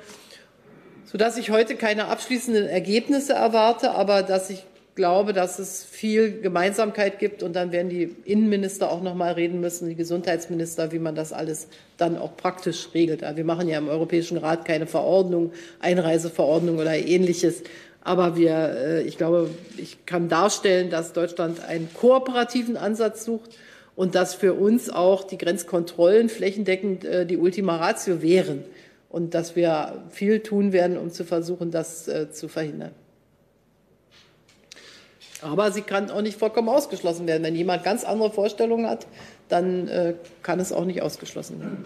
Sodass ich heute keine abschließenden Ergebnisse erwarte, aber dass ich glaube, dass es viel Gemeinsamkeit gibt und dann werden die Innenminister auch noch mal reden müssen, die Gesundheitsminister, wie man das alles dann auch praktisch regelt. Wir machen ja im Europäischen Rat keine Verordnung, Einreiseverordnung oder ähnliches. Aber wir, äh, ich glaube, ich kann darstellen, dass Deutschland einen kooperativen Ansatz sucht und dass für uns auch die Grenzkontrollen flächendeckend äh, die Ultima Ratio wären und dass wir viel tun werden, um zu versuchen, das äh, zu verhindern. Aber sie kann auch nicht vollkommen ausgeschlossen werden. Wenn jemand ganz andere Vorstellungen hat, dann kann es auch nicht ausgeschlossen werden.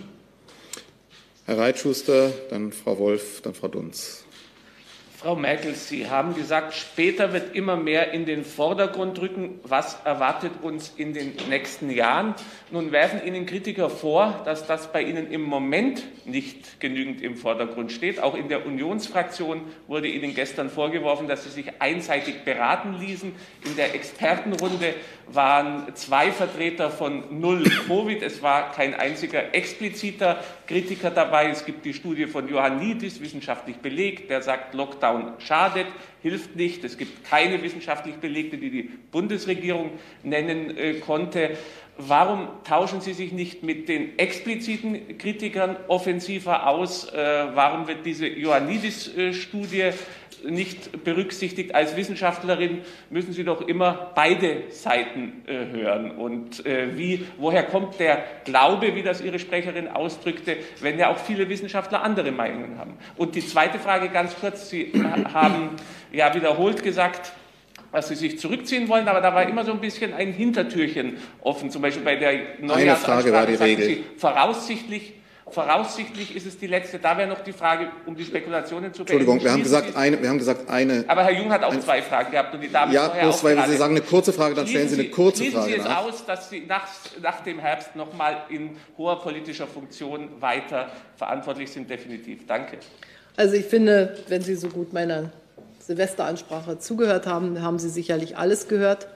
Herr Reitschuster, dann Frau Wolf, dann Frau Dunz.
Frau Merkel, Sie haben gesagt, später wird immer mehr in den Vordergrund rücken. Was erwartet uns in den nächsten Jahren? Nun werfen Ihnen Kritiker vor, dass das bei Ihnen im Moment nicht genügend im Vordergrund steht. Auch in der Unionsfraktion wurde Ihnen gestern vorgeworfen, dass Sie sich einseitig beraten ließen. In der Expertenrunde waren zwei Vertreter von Null Covid. Es war kein einziger expliziter Kritiker dabei. Es gibt die Studie von Johannidis, wissenschaftlich belegt, der sagt, Lockdown schadet, hilft nicht. Es gibt keine wissenschaftlich belegte, die die Bundesregierung nennen äh, konnte. Warum tauschen Sie sich nicht mit den expliziten Kritikern offensiver aus? Äh, warum wird diese Ioannidis-Studie nicht berücksichtigt? Als Wissenschaftlerin müssen Sie doch immer beide Seiten äh, hören. Und äh, wie, woher kommt der Glaube, wie das Ihre Sprecherin ausdrückte, wenn ja auch viele Wissenschaftler andere Meinungen haben? Und die zweite Frage ganz kurz. Sie haben ja wiederholt gesagt, dass sie sich zurückziehen wollen, aber da war immer so ein bisschen ein Hintertürchen offen. Zum Beispiel bei der
Neujahrsansprache sagten
Sie, voraussichtlich, voraussichtlich ist es die letzte. Da wäre noch die Frage, um die Spekulationen zu
beenden. Entschuldigung, wir haben, gesagt, eine, wir haben gesagt eine.
Aber Herr Jung hat auch ein, zwei Fragen gehabt und die Dame
Ja, bloß weil Sie sagen eine kurze Frage, dann stellen Sie eine kurze
schließen
Frage
Sie es
nach.
aus, dass Sie nach, nach dem Herbst noch mal in hoher politischer Funktion weiter verantwortlich sind, definitiv. Danke.
Also ich finde, wenn Sie so gut meiner Silvesteransprache zugehört haben, haben Sie sicherlich alles gehört.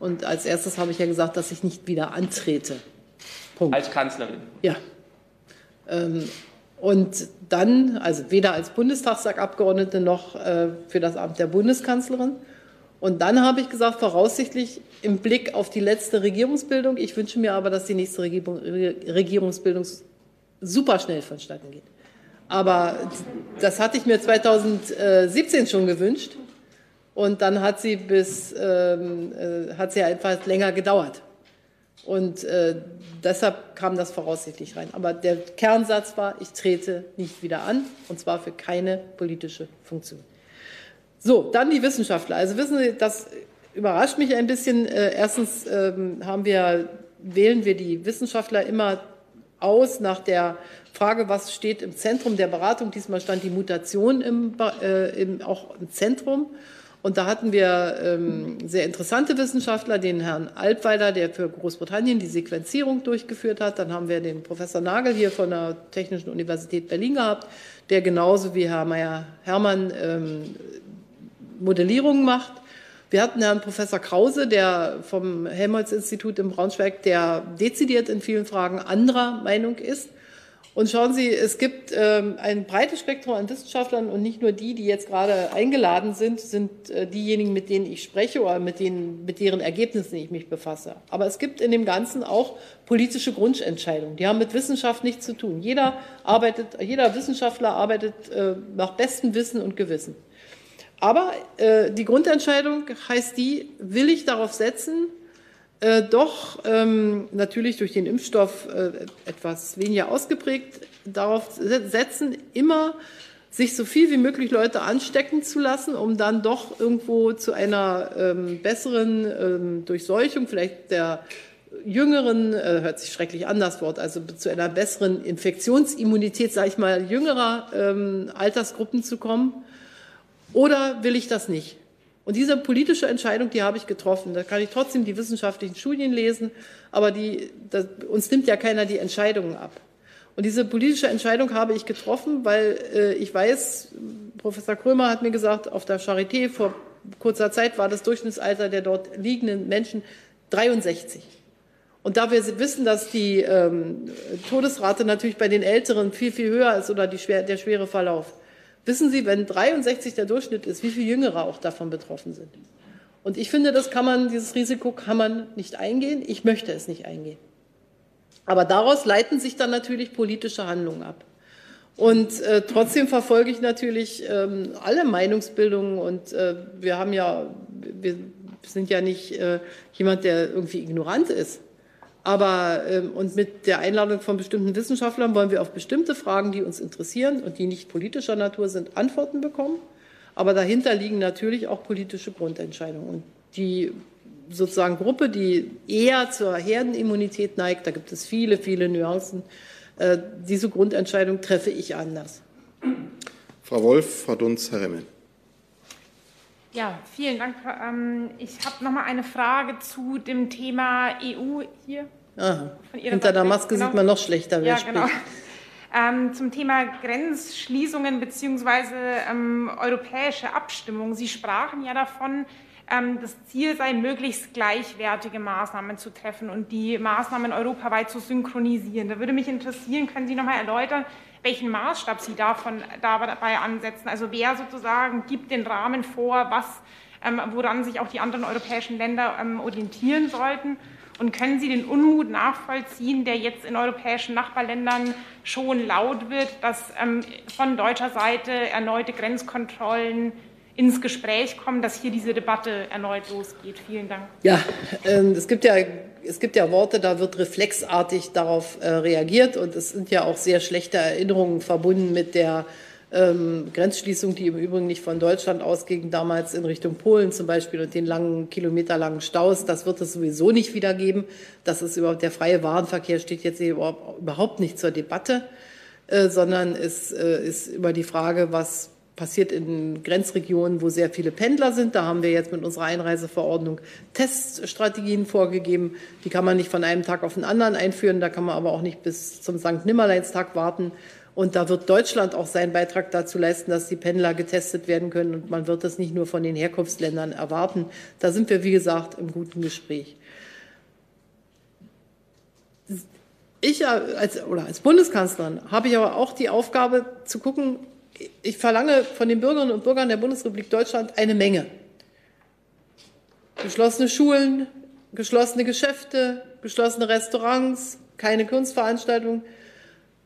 Und als erstes habe ich ja gesagt, dass ich nicht wieder antrete.
Punkt. Als Kanzlerin?
Ja. Ähm, und dann, also weder als Bundestagsabgeordnete noch äh, für das Amt der Bundeskanzlerin. Und dann habe ich gesagt, voraussichtlich im Blick auf die letzte Regierungsbildung, ich wünsche mir aber, dass die nächste Regierungsbildung super schnell vonstatten geht. Aber das hatte ich mir 2017 schon gewünscht. Und dann hat sie bis, ähm, äh, hat sie einfach länger gedauert. Und äh, deshalb kam das voraussichtlich rein. Aber der Kernsatz war, ich trete nicht wieder an, und zwar für keine politische Funktion. So, dann die Wissenschaftler. Also wissen Sie, das überrascht mich ein bisschen. Äh, erstens ähm, haben wir, wählen wir die Wissenschaftler immer aus nach der Frage, was steht im Zentrum der Beratung. Diesmal stand die Mutation im, äh, im, auch im Zentrum. Und da hatten wir ähm, sehr interessante Wissenschaftler, den Herrn Altweiler, der für Großbritannien die Sequenzierung durchgeführt hat. Dann haben wir den Professor Nagel hier von der Technischen Universität Berlin gehabt, der genauso wie Herr Meyer-Hermann ähm, Modellierungen macht. Wir hatten Herrn Professor Krause, der vom Helmholtz-Institut in Braunschweig, der dezidiert in vielen Fragen anderer Meinung ist. Und schauen Sie, es gibt ähm, ein breites Spektrum an Wissenschaftlern und nicht nur die, die jetzt gerade eingeladen sind, sind äh, diejenigen, mit denen ich spreche oder mit, denen, mit deren Ergebnissen ich mich befasse. Aber es gibt in dem Ganzen auch politische Grundentscheidungen. Die haben mit Wissenschaft nichts zu tun. Jeder, arbeitet, jeder Wissenschaftler arbeitet äh, nach bestem Wissen und Gewissen. Aber äh, die Grundentscheidung heißt die, will ich darauf setzen, äh, doch ähm, natürlich durch den Impfstoff äh, etwas weniger ausgeprägt darauf setzen, immer sich so viel wie möglich Leute anstecken zu lassen, um dann doch irgendwo zu einer ähm, besseren ähm, Durchseuchung, vielleicht der jüngeren, äh, hört sich schrecklich an das Wort, also zu einer besseren Infektionsimmunität, sage ich mal, jüngerer ähm, Altersgruppen zu kommen. Oder will ich das nicht? Und diese politische Entscheidung, die habe ich getroffen. Da kann ich trotzdem die wissenschaftlichen Studien lesen, aber die, das, uns nimmt ja keiner die Entscheidungen ab. Und diese politische Entscheidung habe ich getroffen, weil äh, ich weiß, Professor Krömer hat mir gesagt, auf der Charité vor kurzer Zeit war das Durchschnittsalter der dort liegenden Menschen 63. Und da wir wissen, dass die ähm, Todesrate natürlich bei den Älteren viel, viel höher ist oder die schwer, der schwere Verlauf, Wissen Sie, wenn 63 der Durchschnitt ist, wie viele Jüngere auch davon betroffen sind? Und ich finde, das kann man, dieses Risiko kann man nicht eingehen. Ich möchte es nicht eingehen. Aber daraus leiten sich dann natürlich politische Handlungen ab. Und äh, trotzdem verfolge ich natürlich ähm, alle Meinungsbildungen und äh, wir haben ja, wir sind ja nicht äh, jemand, der irgendwie ignorant ist. Aber ähm, und mit der Einladung von bestimmten Wissenschaftlern wollen wir auf bestimmte Fragen, die uns interessieren und die nicht politischer Natur sind, Antworten bekommen. Aber dahinter liegen natürlich auch politische Grundentscheidungen. Und die sozusagen Gruppe, die eher zur Herdenimmunität neigt, da gibt es viele, viele Nuancen. Äh, diese Grundentscheidung treffe ich anders.
Frau Wolf, Frau Dunz, Herr Remmel.
Ja, vielen Dank. Ähm, ich habe noch mal eine Frage zu dem Thema EU hier.
Aha. Hinter der Maske genau. sieht man noch schlechter, wer
ja, genau. Ähm, zum Thema Grenzschließungen bzw. Ähm, europäische Abstimmung. Sie sprachen ja davon, ähm, das Ziel sei, möglichst gleichwertige Maßnahmen zu treffen und die Maßnahmen europaweit zu synchronisieren. Da würde mich interessieren, können Sie noch mal erläutern, welchen Maßstab Sie davon, dabei ansetzen. Also wer sozusagen gibt den Rahmen vor, was, ähm, woran sich auch die anderen europäischen Länder ähm, orientieren sollten. Und können Sie den Unmut nachvollziehen, der jetzt in europäischen Nachbarländern schon laut wird, dass ähm, von deutscher Seite erneute Grenzkontrollen ins Gespräch kommen, dass hier diese Debatte erneut losgeht? Vielen Dank.
Ja, ähm, es gibt ja es gibt ja Worte, da wird reflexartig darauf äh, reagiert und es sind ja auch sehr schlechte Erinnerungen verbunden mit der ähm, Grenzschließung, die im Übrigen nicht von Deutschland ausging, damals in Richtung Polen zum Beispiel und den langen, kilometerlangen Staus. Das wird es sowieso nicht wieder geben. Das ist überhaupt, der freie Warenverkehr steht jetzt überhaupt nicht zur Debatte, äh, sondern es äh, ist über die Frage, was passiert in Grenzregionen, wo sehr viele Pendler sind. Da haben wir jetzt mit unserer Einreiseverordnung Teststrategien vorgegeben. Die kann man nicht von einem Tag auf den anderen einführen. Da kann man aber auch nicht bis zum St. Nimmerleinstag warten. Und da wird Deutschland auch seinen Beitrag dazu leisten, dass die Pendler getestet werden können. Und man wird das nicht nur von den Herkunftsländern erwarten. Da sind wir, wie gesagt, im guten Gespräch. Ich als, oder als Bundeskanzlerin habe ich aber auch die Aufgabe zu gucken, ich verlange von den Bürgerinnen und Bürgern der Bundesrepublik Deutschland eine Menge. Geschlossene Schulen, geschlossene Geschäfte, geschlossene Restaurants, keine Kunstveranstaltungen.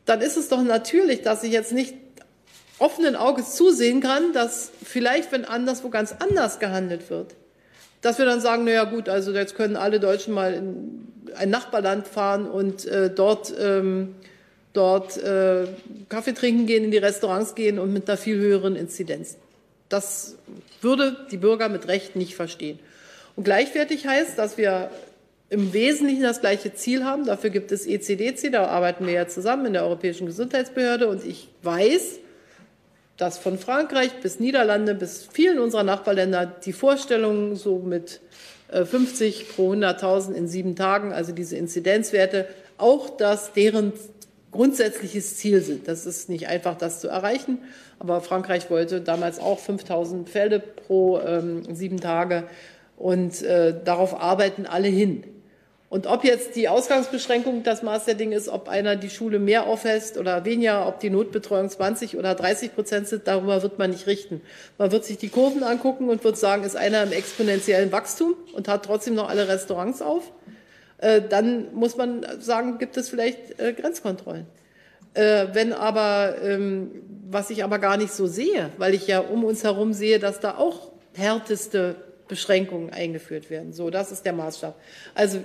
Dann ist es doch natürlich, dass ich jetzt nicht offenen Auges zusehen kann, dass vielleicht, wenn anderswo ganz anders gehandelt wird, dass wir dann sagen, naja gut, also jetzt können alle Deutschen mal in ein Nachbarland fahren und äh, dort ähm, dort äh, Kaffee trinken gehen, in die Restaurants gehen und mit einer viel höheren Inzidenz. Das würde die Bürger mit Recht nicht verstehen. Und gleichwertig heißt, dass wir im Wesentlichen das gleiche Ziel haben. Dafür gibt es ECDC, da arbeiten wir ja zusammen in der Europäischen Gesundheitsbehörde. Und ich weiß, dass von Frankreich bis Niederlande bis vielen unserer Nachbarländer die Vorstellungen so mit 50 äh, pro 100.000 in sieben Tagen, also diese Inzidenzwerte, auch das deren grundsätzliches Ziel sind. Das ist nicht einfach, das zu erreichen. Aber Frankreich wollte damals auch 5000 Fälle pro ähm, sieben Tage. Und äh, darauf arbeiten alle hin. Und ob jetzt die Ausgangsbeschränkung das Maß der Dinge ist, ob einer die Schule mehr aufhält oder weniger, ob die Notbetreuung 20 oder 30 Prozent sind, darüber wird man nicht richten. Man wird sich die Kurven angucken und wird sagen, ist einer im exponentiellen Wachstum und hat trotzdem noch alle Restaurants auf. Äh, dann muss man sagen, gibt es vielleicht äh, Grenzkontrollen. Äh, wenn aber, ähm, was ich aber gar nicht so sehe, weil ich ja um uns herum sehe, dass da auch härteste Beschränkungen eingeführt werden. So, das ist der Maßstab. Also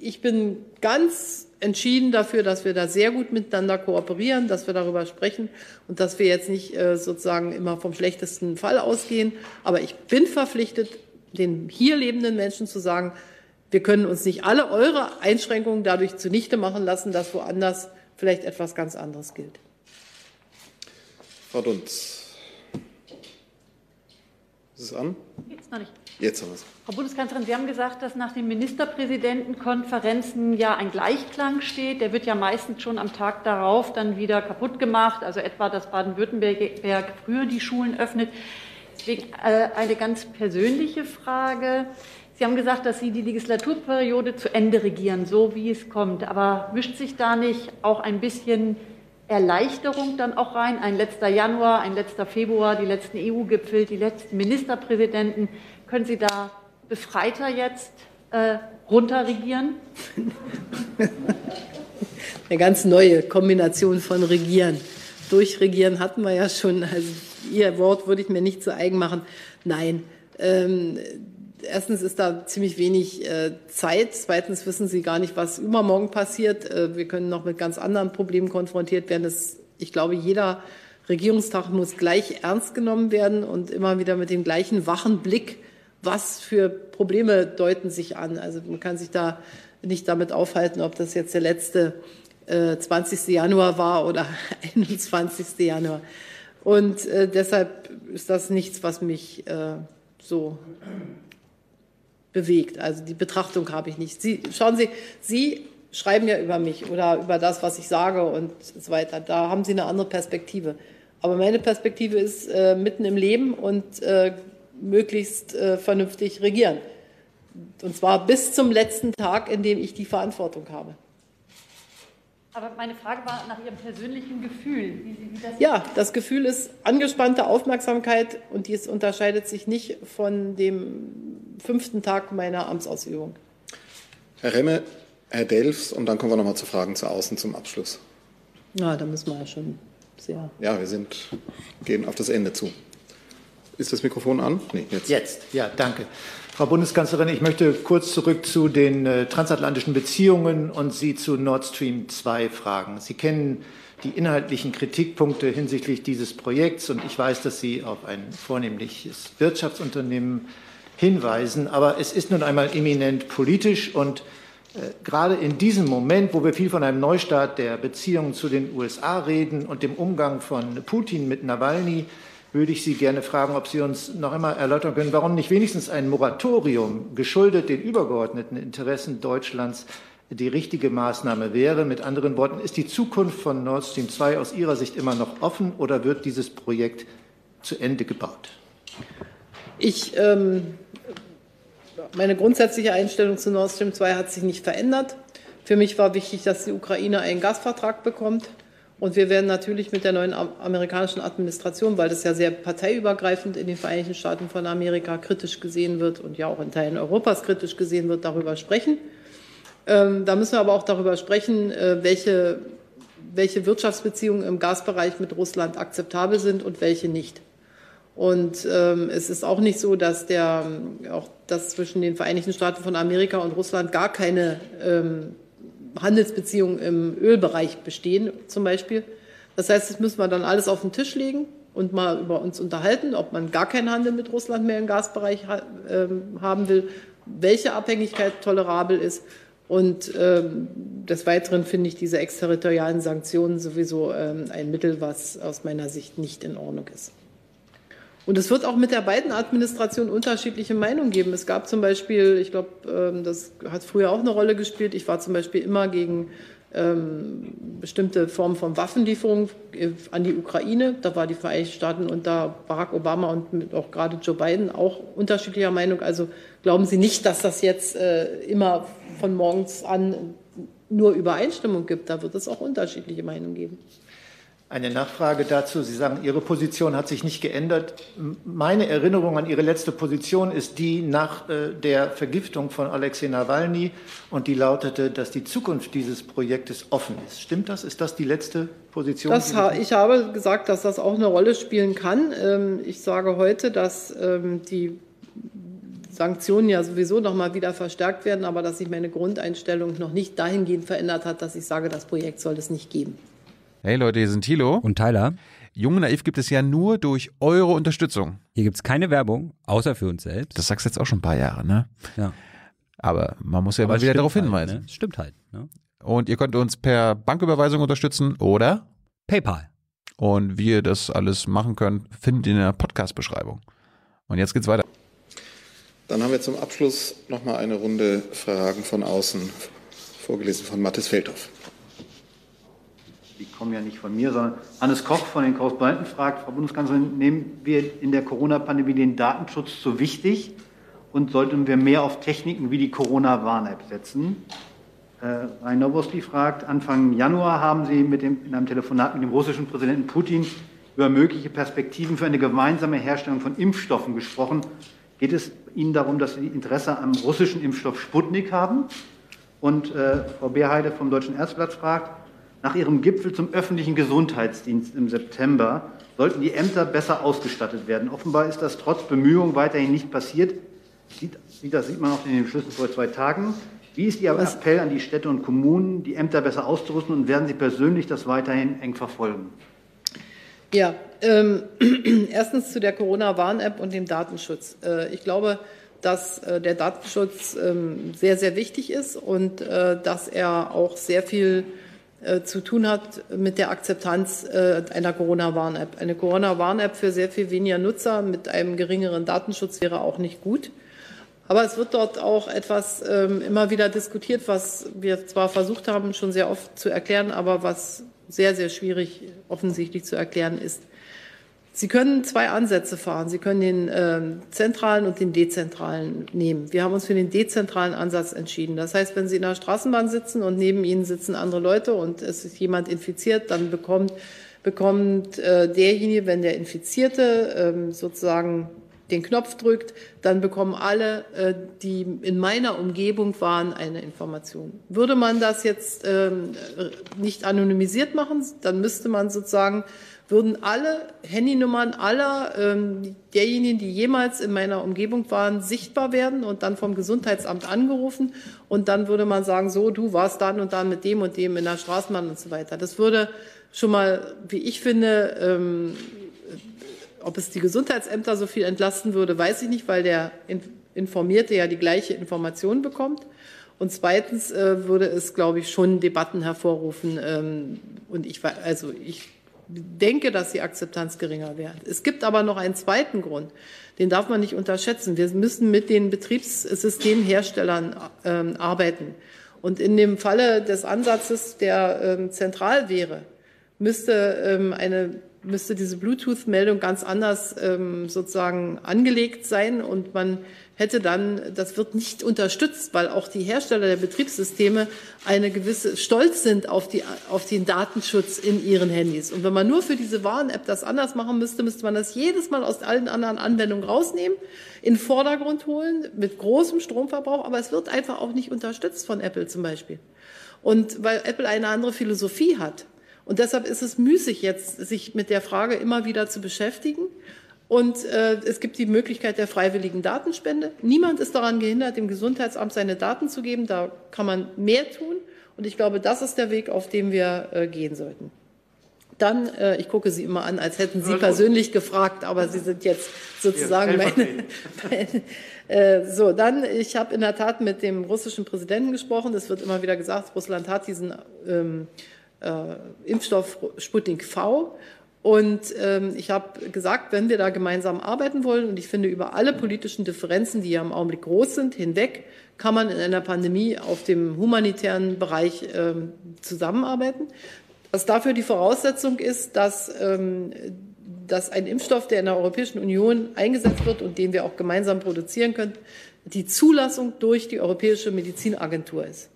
ich bin ganz entschieden dafür, dass wir da sehr gut miteinander kooperieren, dass wir darüber sprechen und dass wir jetzt nicht äh, sozusagen immer vom schlechtesten Fall ausgehen. Aber ich bin verpflichtet, den hier lebenden Menschen zu sagen, wir können uns nicht alle eure Einschränkungen dadurch zunichte machen lassen, dass woanders vielleicht etwas ganz anderes gilt.
Frau Dunz. Ist es an?
Jetzt noch nicht.
Jetzt haben wir es.
Frau Bundeskanzlerin, Sie haben gesagt, dass nach den Ministerpräsidentenkonferenzen ja ein Gleichklang steht. Der wird ja meistens schon am Tag darauf dann wieder kaputt gemacht. Also etwa, dass Baden-Württemberg früher die Schulen öffnet. Deswegen äh, eine ganz persönliche Frage. Sie haben gesagt, dass Sie die Legislaturperiode zu Ende regieren, so wie es kommt. Aber mischt sich da nicht auch ein bisschen Erleichterung dann auch rein? Ein letzter Januar, ein letzter Februar, die letzten EU-Gipfel, die letzten Ministerpräsidenten. Können Sie da befreiter jetzt äh, runterregieren?
Eine ganz neue Kombination von Regieren. Durchregieren hatten wir ja schon. Also Ihr Wort würde ich mir nicht zu eigen machen. Nein. Ähm, erstens ist da ziemlich wenig äh, Zeit. Zweitens wissen Sie gar nicht, was übermorgen passiert. Äh, wir können noch mit ganz anderen Problemen konfrontiert werden. Das, ich glaube, jeder Regierungstag muss gleich ernst genommen werden und immer wieder mit dem gleichen wachen Blick, was für Probleme deuten sich an. Also man kann sich da nicht damit aufhalten, ob das jetzt der letzte äh, 20. Januar war oder 21. Januar. Und äh, deshalb ist das nichts, was mich äh, so bewegt. Also die Betrachtung habe ich nicht. Sie, schauen Sie, Sie schreiben ja über mich oder über das, was ich sage und so weiter. Da haben Sie eine andere Perspektive. Aber meine Perspektive ist äh, mitten im Leben und äh, möglichst äh, vernünftig regieren. Und zwar bis zum letzten Tag, in dem ich die Verantwortung habe.
Aber meine Frage war nach Ihrem persönlichen Gefühl. Wie, wie das
ja, das Gefühl ist angespannte Aufmerksamkeit und dies unterscheidet sich nicht von dem fünften Tag meiner Amtsausübung.
Herr Remme, Herr Delfs und dann kommen wir noch mal zu Fragen zu Außen zum Abschluss.
Ja, da müssen wir ja schon sehr.
Ja, wir sind, gehen auf das Ende zu. Ist das Mikrofon an?
Nee, jetzt. Jetzt, ja, danke. Frau Bundeskanzlerin, ich möchte kurz zurück zu den äh, transatlantischen Beziehungen und Sie zu Nord Stream 2 fragen. Sie kennen die inhaltlichen Kritikpunkte hinsichtlich dieses Projekts und ich weiß, dass Sie auf ein vornehmliches Wirtschaftsunternehmen hinweisen. Aber es ist nun einmal eminent politisch und äh, gerade in diesem Moment, wo wir viel von einem Neustart der Beziehungen zu den USA reden und dem Umgang von Putin mit Nawalny, würde ich Sie gerne fragen, ob Sie uns noch einmal erläutern können, warum nicht wenigstens ein Moratorium, geschuldet den übergeordneten Interessen Deutschlands, die richtige Maßnahme wäre. Mit anderen Worten, ist die Zukunft von Nord Stream 2 aus Ihrer Sicht immer noch offen oder wird dieses Projekt zu Ende gebaut?
Ich, ähm, meine grundsätzliche Einstellung zu Nord Stream 2 hat sich nicht verändert. Für mich war wichtig, dass die Ukraine einen Gasvertrag bekommt. Und wir werden natürlich mit der neuen amerikanischen Administration, weil das ja sehr parteiübergreifend in den Vereinigten Staaten von Amerika kritisch gesehen wird und ja auch in Teilen Europas kritisch gesehen wird, darüber sprechen. Ähm, da müssen wir aber auch darüber sprechen, äh, welche, welche Wirtschaftsbeziehungen im Gasbereich mit Russland akzeptabel sind und welche nicht. Und ähm, es ist auch nicht so, dass der auch dass zwischen den Vereinigten Staaten von Amerika und Russland gar keine ähm, Handelsbeziehungen im Ölbereich bestehen zum Beispiel. Das heißt, das müssen wir dann alles auf den Tisch legen und mal über uns unterhalten, ob man gar keinen Handel mit Russland mehr im Gasbereich ähm, haben will, welche Abhängigkeit tolerabel ist. Und ähm, des Weiteren finde ich diese exterritorialen Sanktionen sowieso ähm, ein Mittel, was aus meiner Sicht nicht in Ordnung ist. Und es wird auch mit der beiden Administration unterschiedliche Meinungen geben. Es gab zum Beispiel, ich glaube, ähm, das hat früher auch eine Rolle gespielt. Ich war zum Beispiel immer gegen ähm, bestimmte Formen von Waffenlieferungen äh, an die Ukraine. Da war die Vereinigten Staaten unter Barack Obama und auch gerade Joe Biden auch unterschiedlicher Meinung. Also glauben Sie nicht, dass das jetzt äh, immer von morgens an nur Übereinstimmung gibt. Da wird es auch unterschiedliche Meinungen geben.
Eine Nachfrage dazu. Sie sagen, Ihre Position hat sich nicht geändert. Meine Erinnerung an Ihre letzte Position ist die nach äh, der Vergiftung von Alexei Nawalny und die lautete, dass die Zukunft dieses Projektes offen ist. Stimmt das? Ist das die letzte Position?
Das, ich habe gesagt, dass das auch eine Rolle spielen kann. Ähm, ich sage heute, dass ähm, die Sanktionen ja sowieso noch mal wieder verstärkt werden, aber dass sich meine Grundeinstellung noch nicht dahingehend verändert hat, dass ich sage, das Projekt soll es nicht geben.
Hey Leute, hier sind Thilo.
Und Tyler.
Jung und Naiv gibt es ja nur durch eure Unterstützung.
Hier gibt es keine Werbung, außer für uns selbst.
Das sagst du jetzt auch schon ein paar Jahre, ne?
Ja.
Aber man muss ja Aber mal wieder darauf hinweisen.
Halt, ne? Stimmt halt. Ne?
Und ihr könnt uns per Banküberweisung unterstützen oder
PayPal.
Und wie ihr das alles machen könnt, findet ihr in der Podcast-Beschreibung. Und jetzt geht's weiter.
Dann haben wir zum Abschluss nochmal eine Runde Fragen von außen, vorgelesen von Mathis Feldhoff
die kommen ja nicht von mir, sondern Hannes Koch von den Korrespondenten fragt, Frau Bundeskanzlerin, nehmen wir in der Corona-Pandemie den Datenschutz so wichtig und sollten wir mehr auf Techniken wie die Corona-Warn-App setzen? Äh, Rain Nowosti fragt, Anfang Januar haben Sie mit dem, in einem Telefonat mit dem russischen Präsidenten Putin über mögliche Perspektiven für eine gemeinsame Herstellung von Impfstoffen gesprochen. Geht es Ihnen darum, dass Sie Interesse am russischen Impfstoff Sputnik haben? Und äh, Frau Beerheide vom Deutschen Erstblatt fragt, nach ihrem Gipfel zum öffentlichen Gesundheitsdienst im September sollten die Ämter besser ausgestattet werden. Offenbar ist das trotz Bemühungen weiterhin nicht passiert. Das sieht man auch in den Beschlüssen vor zwei Tagen. Wie ist Ihr Appell an die Städte und Kommunen, die Ämter besser auszurüsten und werden Sie persönlich das weiterhin eng verfolgen?
Ja, ähm, erstens zu der Corona-Warn-App und dem Datenschutz. Äh, ich glaube, dass äh, der Datenschutz ähm, sehr, sehr wichtig ist und äh, dass er auch sehr viel äh, zu tun hat mit der Akzeptanz äh, einer Corona-Warn-App. Eine Corona-Warn-App für sehr viel weniger Nutzer mit einem geringeren Datenschutz wäre auch nicht gut. Aber es wird dort auch etwas ähm, immer wieder diskutiert, was wir zwar versucht haben, schon sehr oft zu erklären, aber was sehr, sehr schwierig offensichtlich zu erklären ist. Sie können zwei Ansätze fahren. Sie können den äh, zentralen und den dezentralen nehmen. Wir haben uns für den dezentralen Ansatz entschieden. Das heißt, wenn Sie in der Straßenbahn sitzen und neben Ihnen sitzen andere Leute und es ist jemand infiziert, dann bekommt, bekommt äh, derjenige, wenn der Infizierte äh, sozusagen den Knopf drückt, dann bekommen alle, äh, die in meiner Umgebung waren, eine Information. Würde man das jetzt ähm, nicht anonymisiert machen, dann müsste man sozusagen würden alle Handynummern aller ähm, derjenigen, die jemals in meiner Umgebung waren, sichtbar werden und dann vom Gesundheitsamt angerufen. Und dann würde man sagen, so, du warst dann und dann mit dem und dem in der Straßenbahn und so weiter. Das würde schon mal, wie ich finde, ähm, ob es die Gesundheitsämter so viel entlasten würde, weiß ich nicht, weil der Informierte ja die gleiche Information bekommt. Und zweitens äh, würde es, glaube ich, schon Debatten hervorrufen. Ähm, und ich, also ich denke, dass die Akzeptanz geringer wäre. Es gibt aber noch einen zweiten Grund, den darf man nicht unterschätzen. Wir müssen mit den Betriebssystemherstellern ähm, arbeiten. Und in dem Falle des Ansatzes, der ähm, zentral wäre, müsste ähm, eine müsste diese Bluetooth-Meldung ganz anders ähm, sozusagen angelegt sein und man hätte dann, das wird nicht unterstützt, weil auch die Hersteller der Betriebssysteme eine gewisse Stolz sind auf, die, auf den Datenschutz in ihren Handys. Und wenn man nur für diese Warn-App das anders machen müsste, müsste man das jedes Mal aus allen anderen Anwendungen rausnehmen, in Vordergrund holen, mit großem Stromverbrauch, aber es wird einfach auch nicht unterstützt von Apple zum Beispiel. Und weil Apple eine andere Philosophie hat. Und deshalb ist es müßig jetzt, sich mit der Frage immer wieder zu beschäftigen. Und äh, es gibt die Möglichkeit der freiwilligen Datenspende. Niemand ist daran gehindert, dem Gesundheitsamt seine Daten zu geben. Da kann man mehr tun. Und ich glaube, das ist der Weg, auf dem wir äh, gehen sollten. Dann, äh, ich gucke Sie immer an, als hätten Sie persönlich gefragt, aber Sie sind jetzt sozusagen meine. meine äh, so, dann, ich habe in der Tat mit dem russischen Präsidenten gesprochen. Es wird immer wieder gesagt, Russland hat diesen ähm, äh, Impfstoff Sputnik V und ähm, ich habe gesagt, wenn wir da gemeinsam arbeiten wollen, und ich finde über alle politischen Differenzen, die ja im Augenblick groß sind, hinweg, kann man in einer Pandemie auf dem humanitären Bereich ähm, zusammenarbeiten. Was dafür die Voraussetzung ist, dass, ähm, dass ein Impfstoff, der in der Europäischen Union eingesetzt wird und den wir auch gemeinsam produzieren können, die Zulassung durch die Europäische Medizinagentur ist.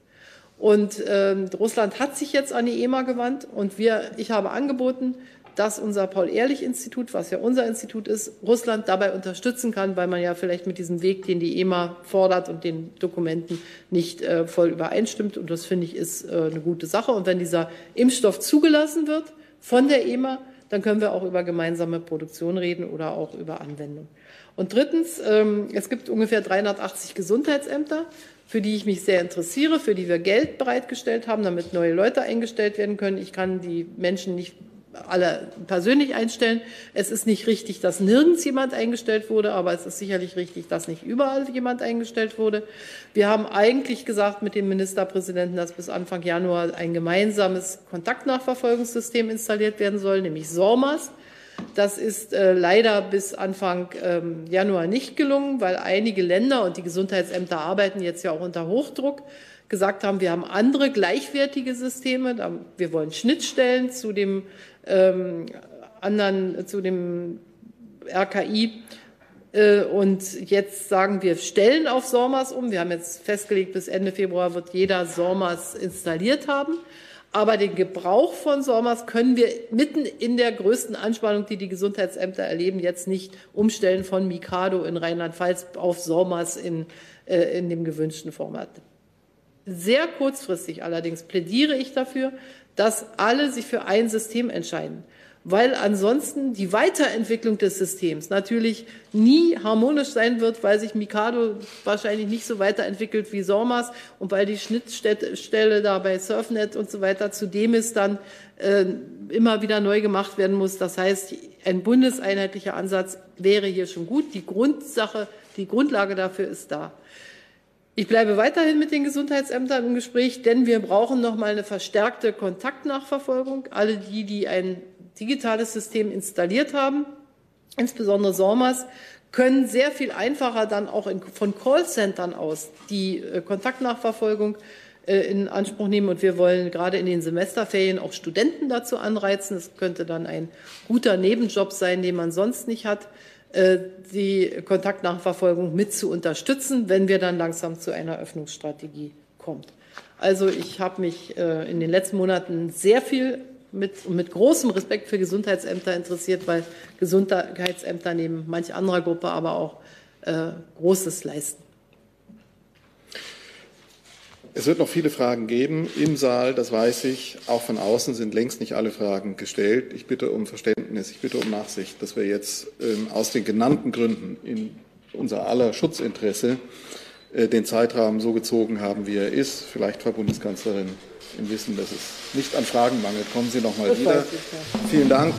Und ähm, Russland hat sich jetzt an die EMA gewandt und wir, ich habe angeboten, dass unser Paul-Ehrlich-Institut, was ja unser Institut ist, Russland dabei unterstützen kann, weil man ja vielleicht mit diesem Weg, den die EMA fordert und den Dokumenten nicht äh, voll übereinstimmt. Und das finde ich ist äh, eine gute Sache. Und wenn dieser Impfstoff zugelassen wird von der EMA, dann können wir auch über gemeinsame Produktion reden oder auch über Anwendung. Und drittens, ähm, es gibt ungefähr 380 Gesundheitsämter, für die ich mich sehr interessiere, für die wir Geld bereitgestellt haben, damit neue Leute eingestellt werden können. Ich kann die Menschen nicht alle persönlich einstellen. Es ist nicht richtig, dass nirgends jemand eingestellt wurde, aber es ist sicherlich richtig, dass nicht überall jemand eingestellt wurde. Wir haben eigentlich gesagt mit dem Ministerpräsidenten, dass bis Anfang Januar ein gemeinsames Kontaktnachverfolgungssystem installiert werden soll, nämlich SORMAS. Das ist äh, leider bis Anfang ähm, Januar nicht gelungen, weil einige Länder und die Gesundheitsämter arbeiten jetzt ja auch unter Hochdruck gesagt haben, wir haben andere gleichwertige Systeme. Wir wollen Schnittstellen zu dem ähm, anderen, zu dem RKI. Äh, und jetzt sagen wir, stellen auf SORMAS um. Wir haben jetzt festgelegt, bis Ende Februar wird jeder SORMAS installiert haben. Aber den Gebrauch von SORMAS können wir mitten in der größten Anspannung, die die Gesundheitsämter erleben, jetzt nicht umstellen von Mikado in Rheinland-Pfalz auf SORMAS in, äh, in dem gewünschten Format. Sehr kurzfristig allerdings plädiere ich dafür, dass alle sich für ein System entscheiden. Weil ansonsten die Weiterentwicklung des Systems natürlich nie harmonisch sein wird, weil sich Mikado wahrscheinlich nicht so weiterentwickelt wie SORMAS und weil die Schnittstelle da bei Surfnet und so weiter zu dem ist dann äh, immer wieder neu gemacht werden muss. Das heißt, ein bundeseinheitlicher Ansatz wäre hier schon gut. Die Grundsache, die Grundlage dafür ist da. Ich bleibe weiterhin mit den Gesundheitsämtern im Gespräch, denn wir brauchen noch mal eine verstärkte Kontaktnachverfolgung. Alle die, die ein digitales System installiert haben, insbesondere SORMAS, können sehr viel einfacher dann auch in, von Callcentern aus die äh, Kontaktnachverfolgung äh, in Anspruch nehmen. Und wir wollen gerade in den Semesterferien auch Studenten dazu anreizen. Es könnte dann ein guter Nebenjob sein, den man sonst nicht hat. Äh, die Kontaktnachverfolgung mit zu unterstützen, wenn wir dann langsam zu einer Öffnungsstrategie kommen. Also ich habe mich äh, in den letzten Monaten sehr viel mit, mit großem Respekt für Gesundheitsämter interessiert, weil Gesundheitsämter neben manch anderer Gruppe aber auch äh, Großes leisten.
Es wird noch viele Fragen geben im Saal, das weiß ich. Auch von außen sind längst nicht alle Fragen gestellt. Ich bitte um Verständnis, ich bitte um Nachsicht, dass wir jetzt ähm, aus den genannten Gründen in unser aller Schutzinteresse äh, den Zeitrahmen so gezogen haben, wie er ist. Vielleicht, Frau Bundeskanzlerin, im Wissen, dass es nicht an Fragen mangelt. Kommen Sie noch mal wieder. Vielen Dank.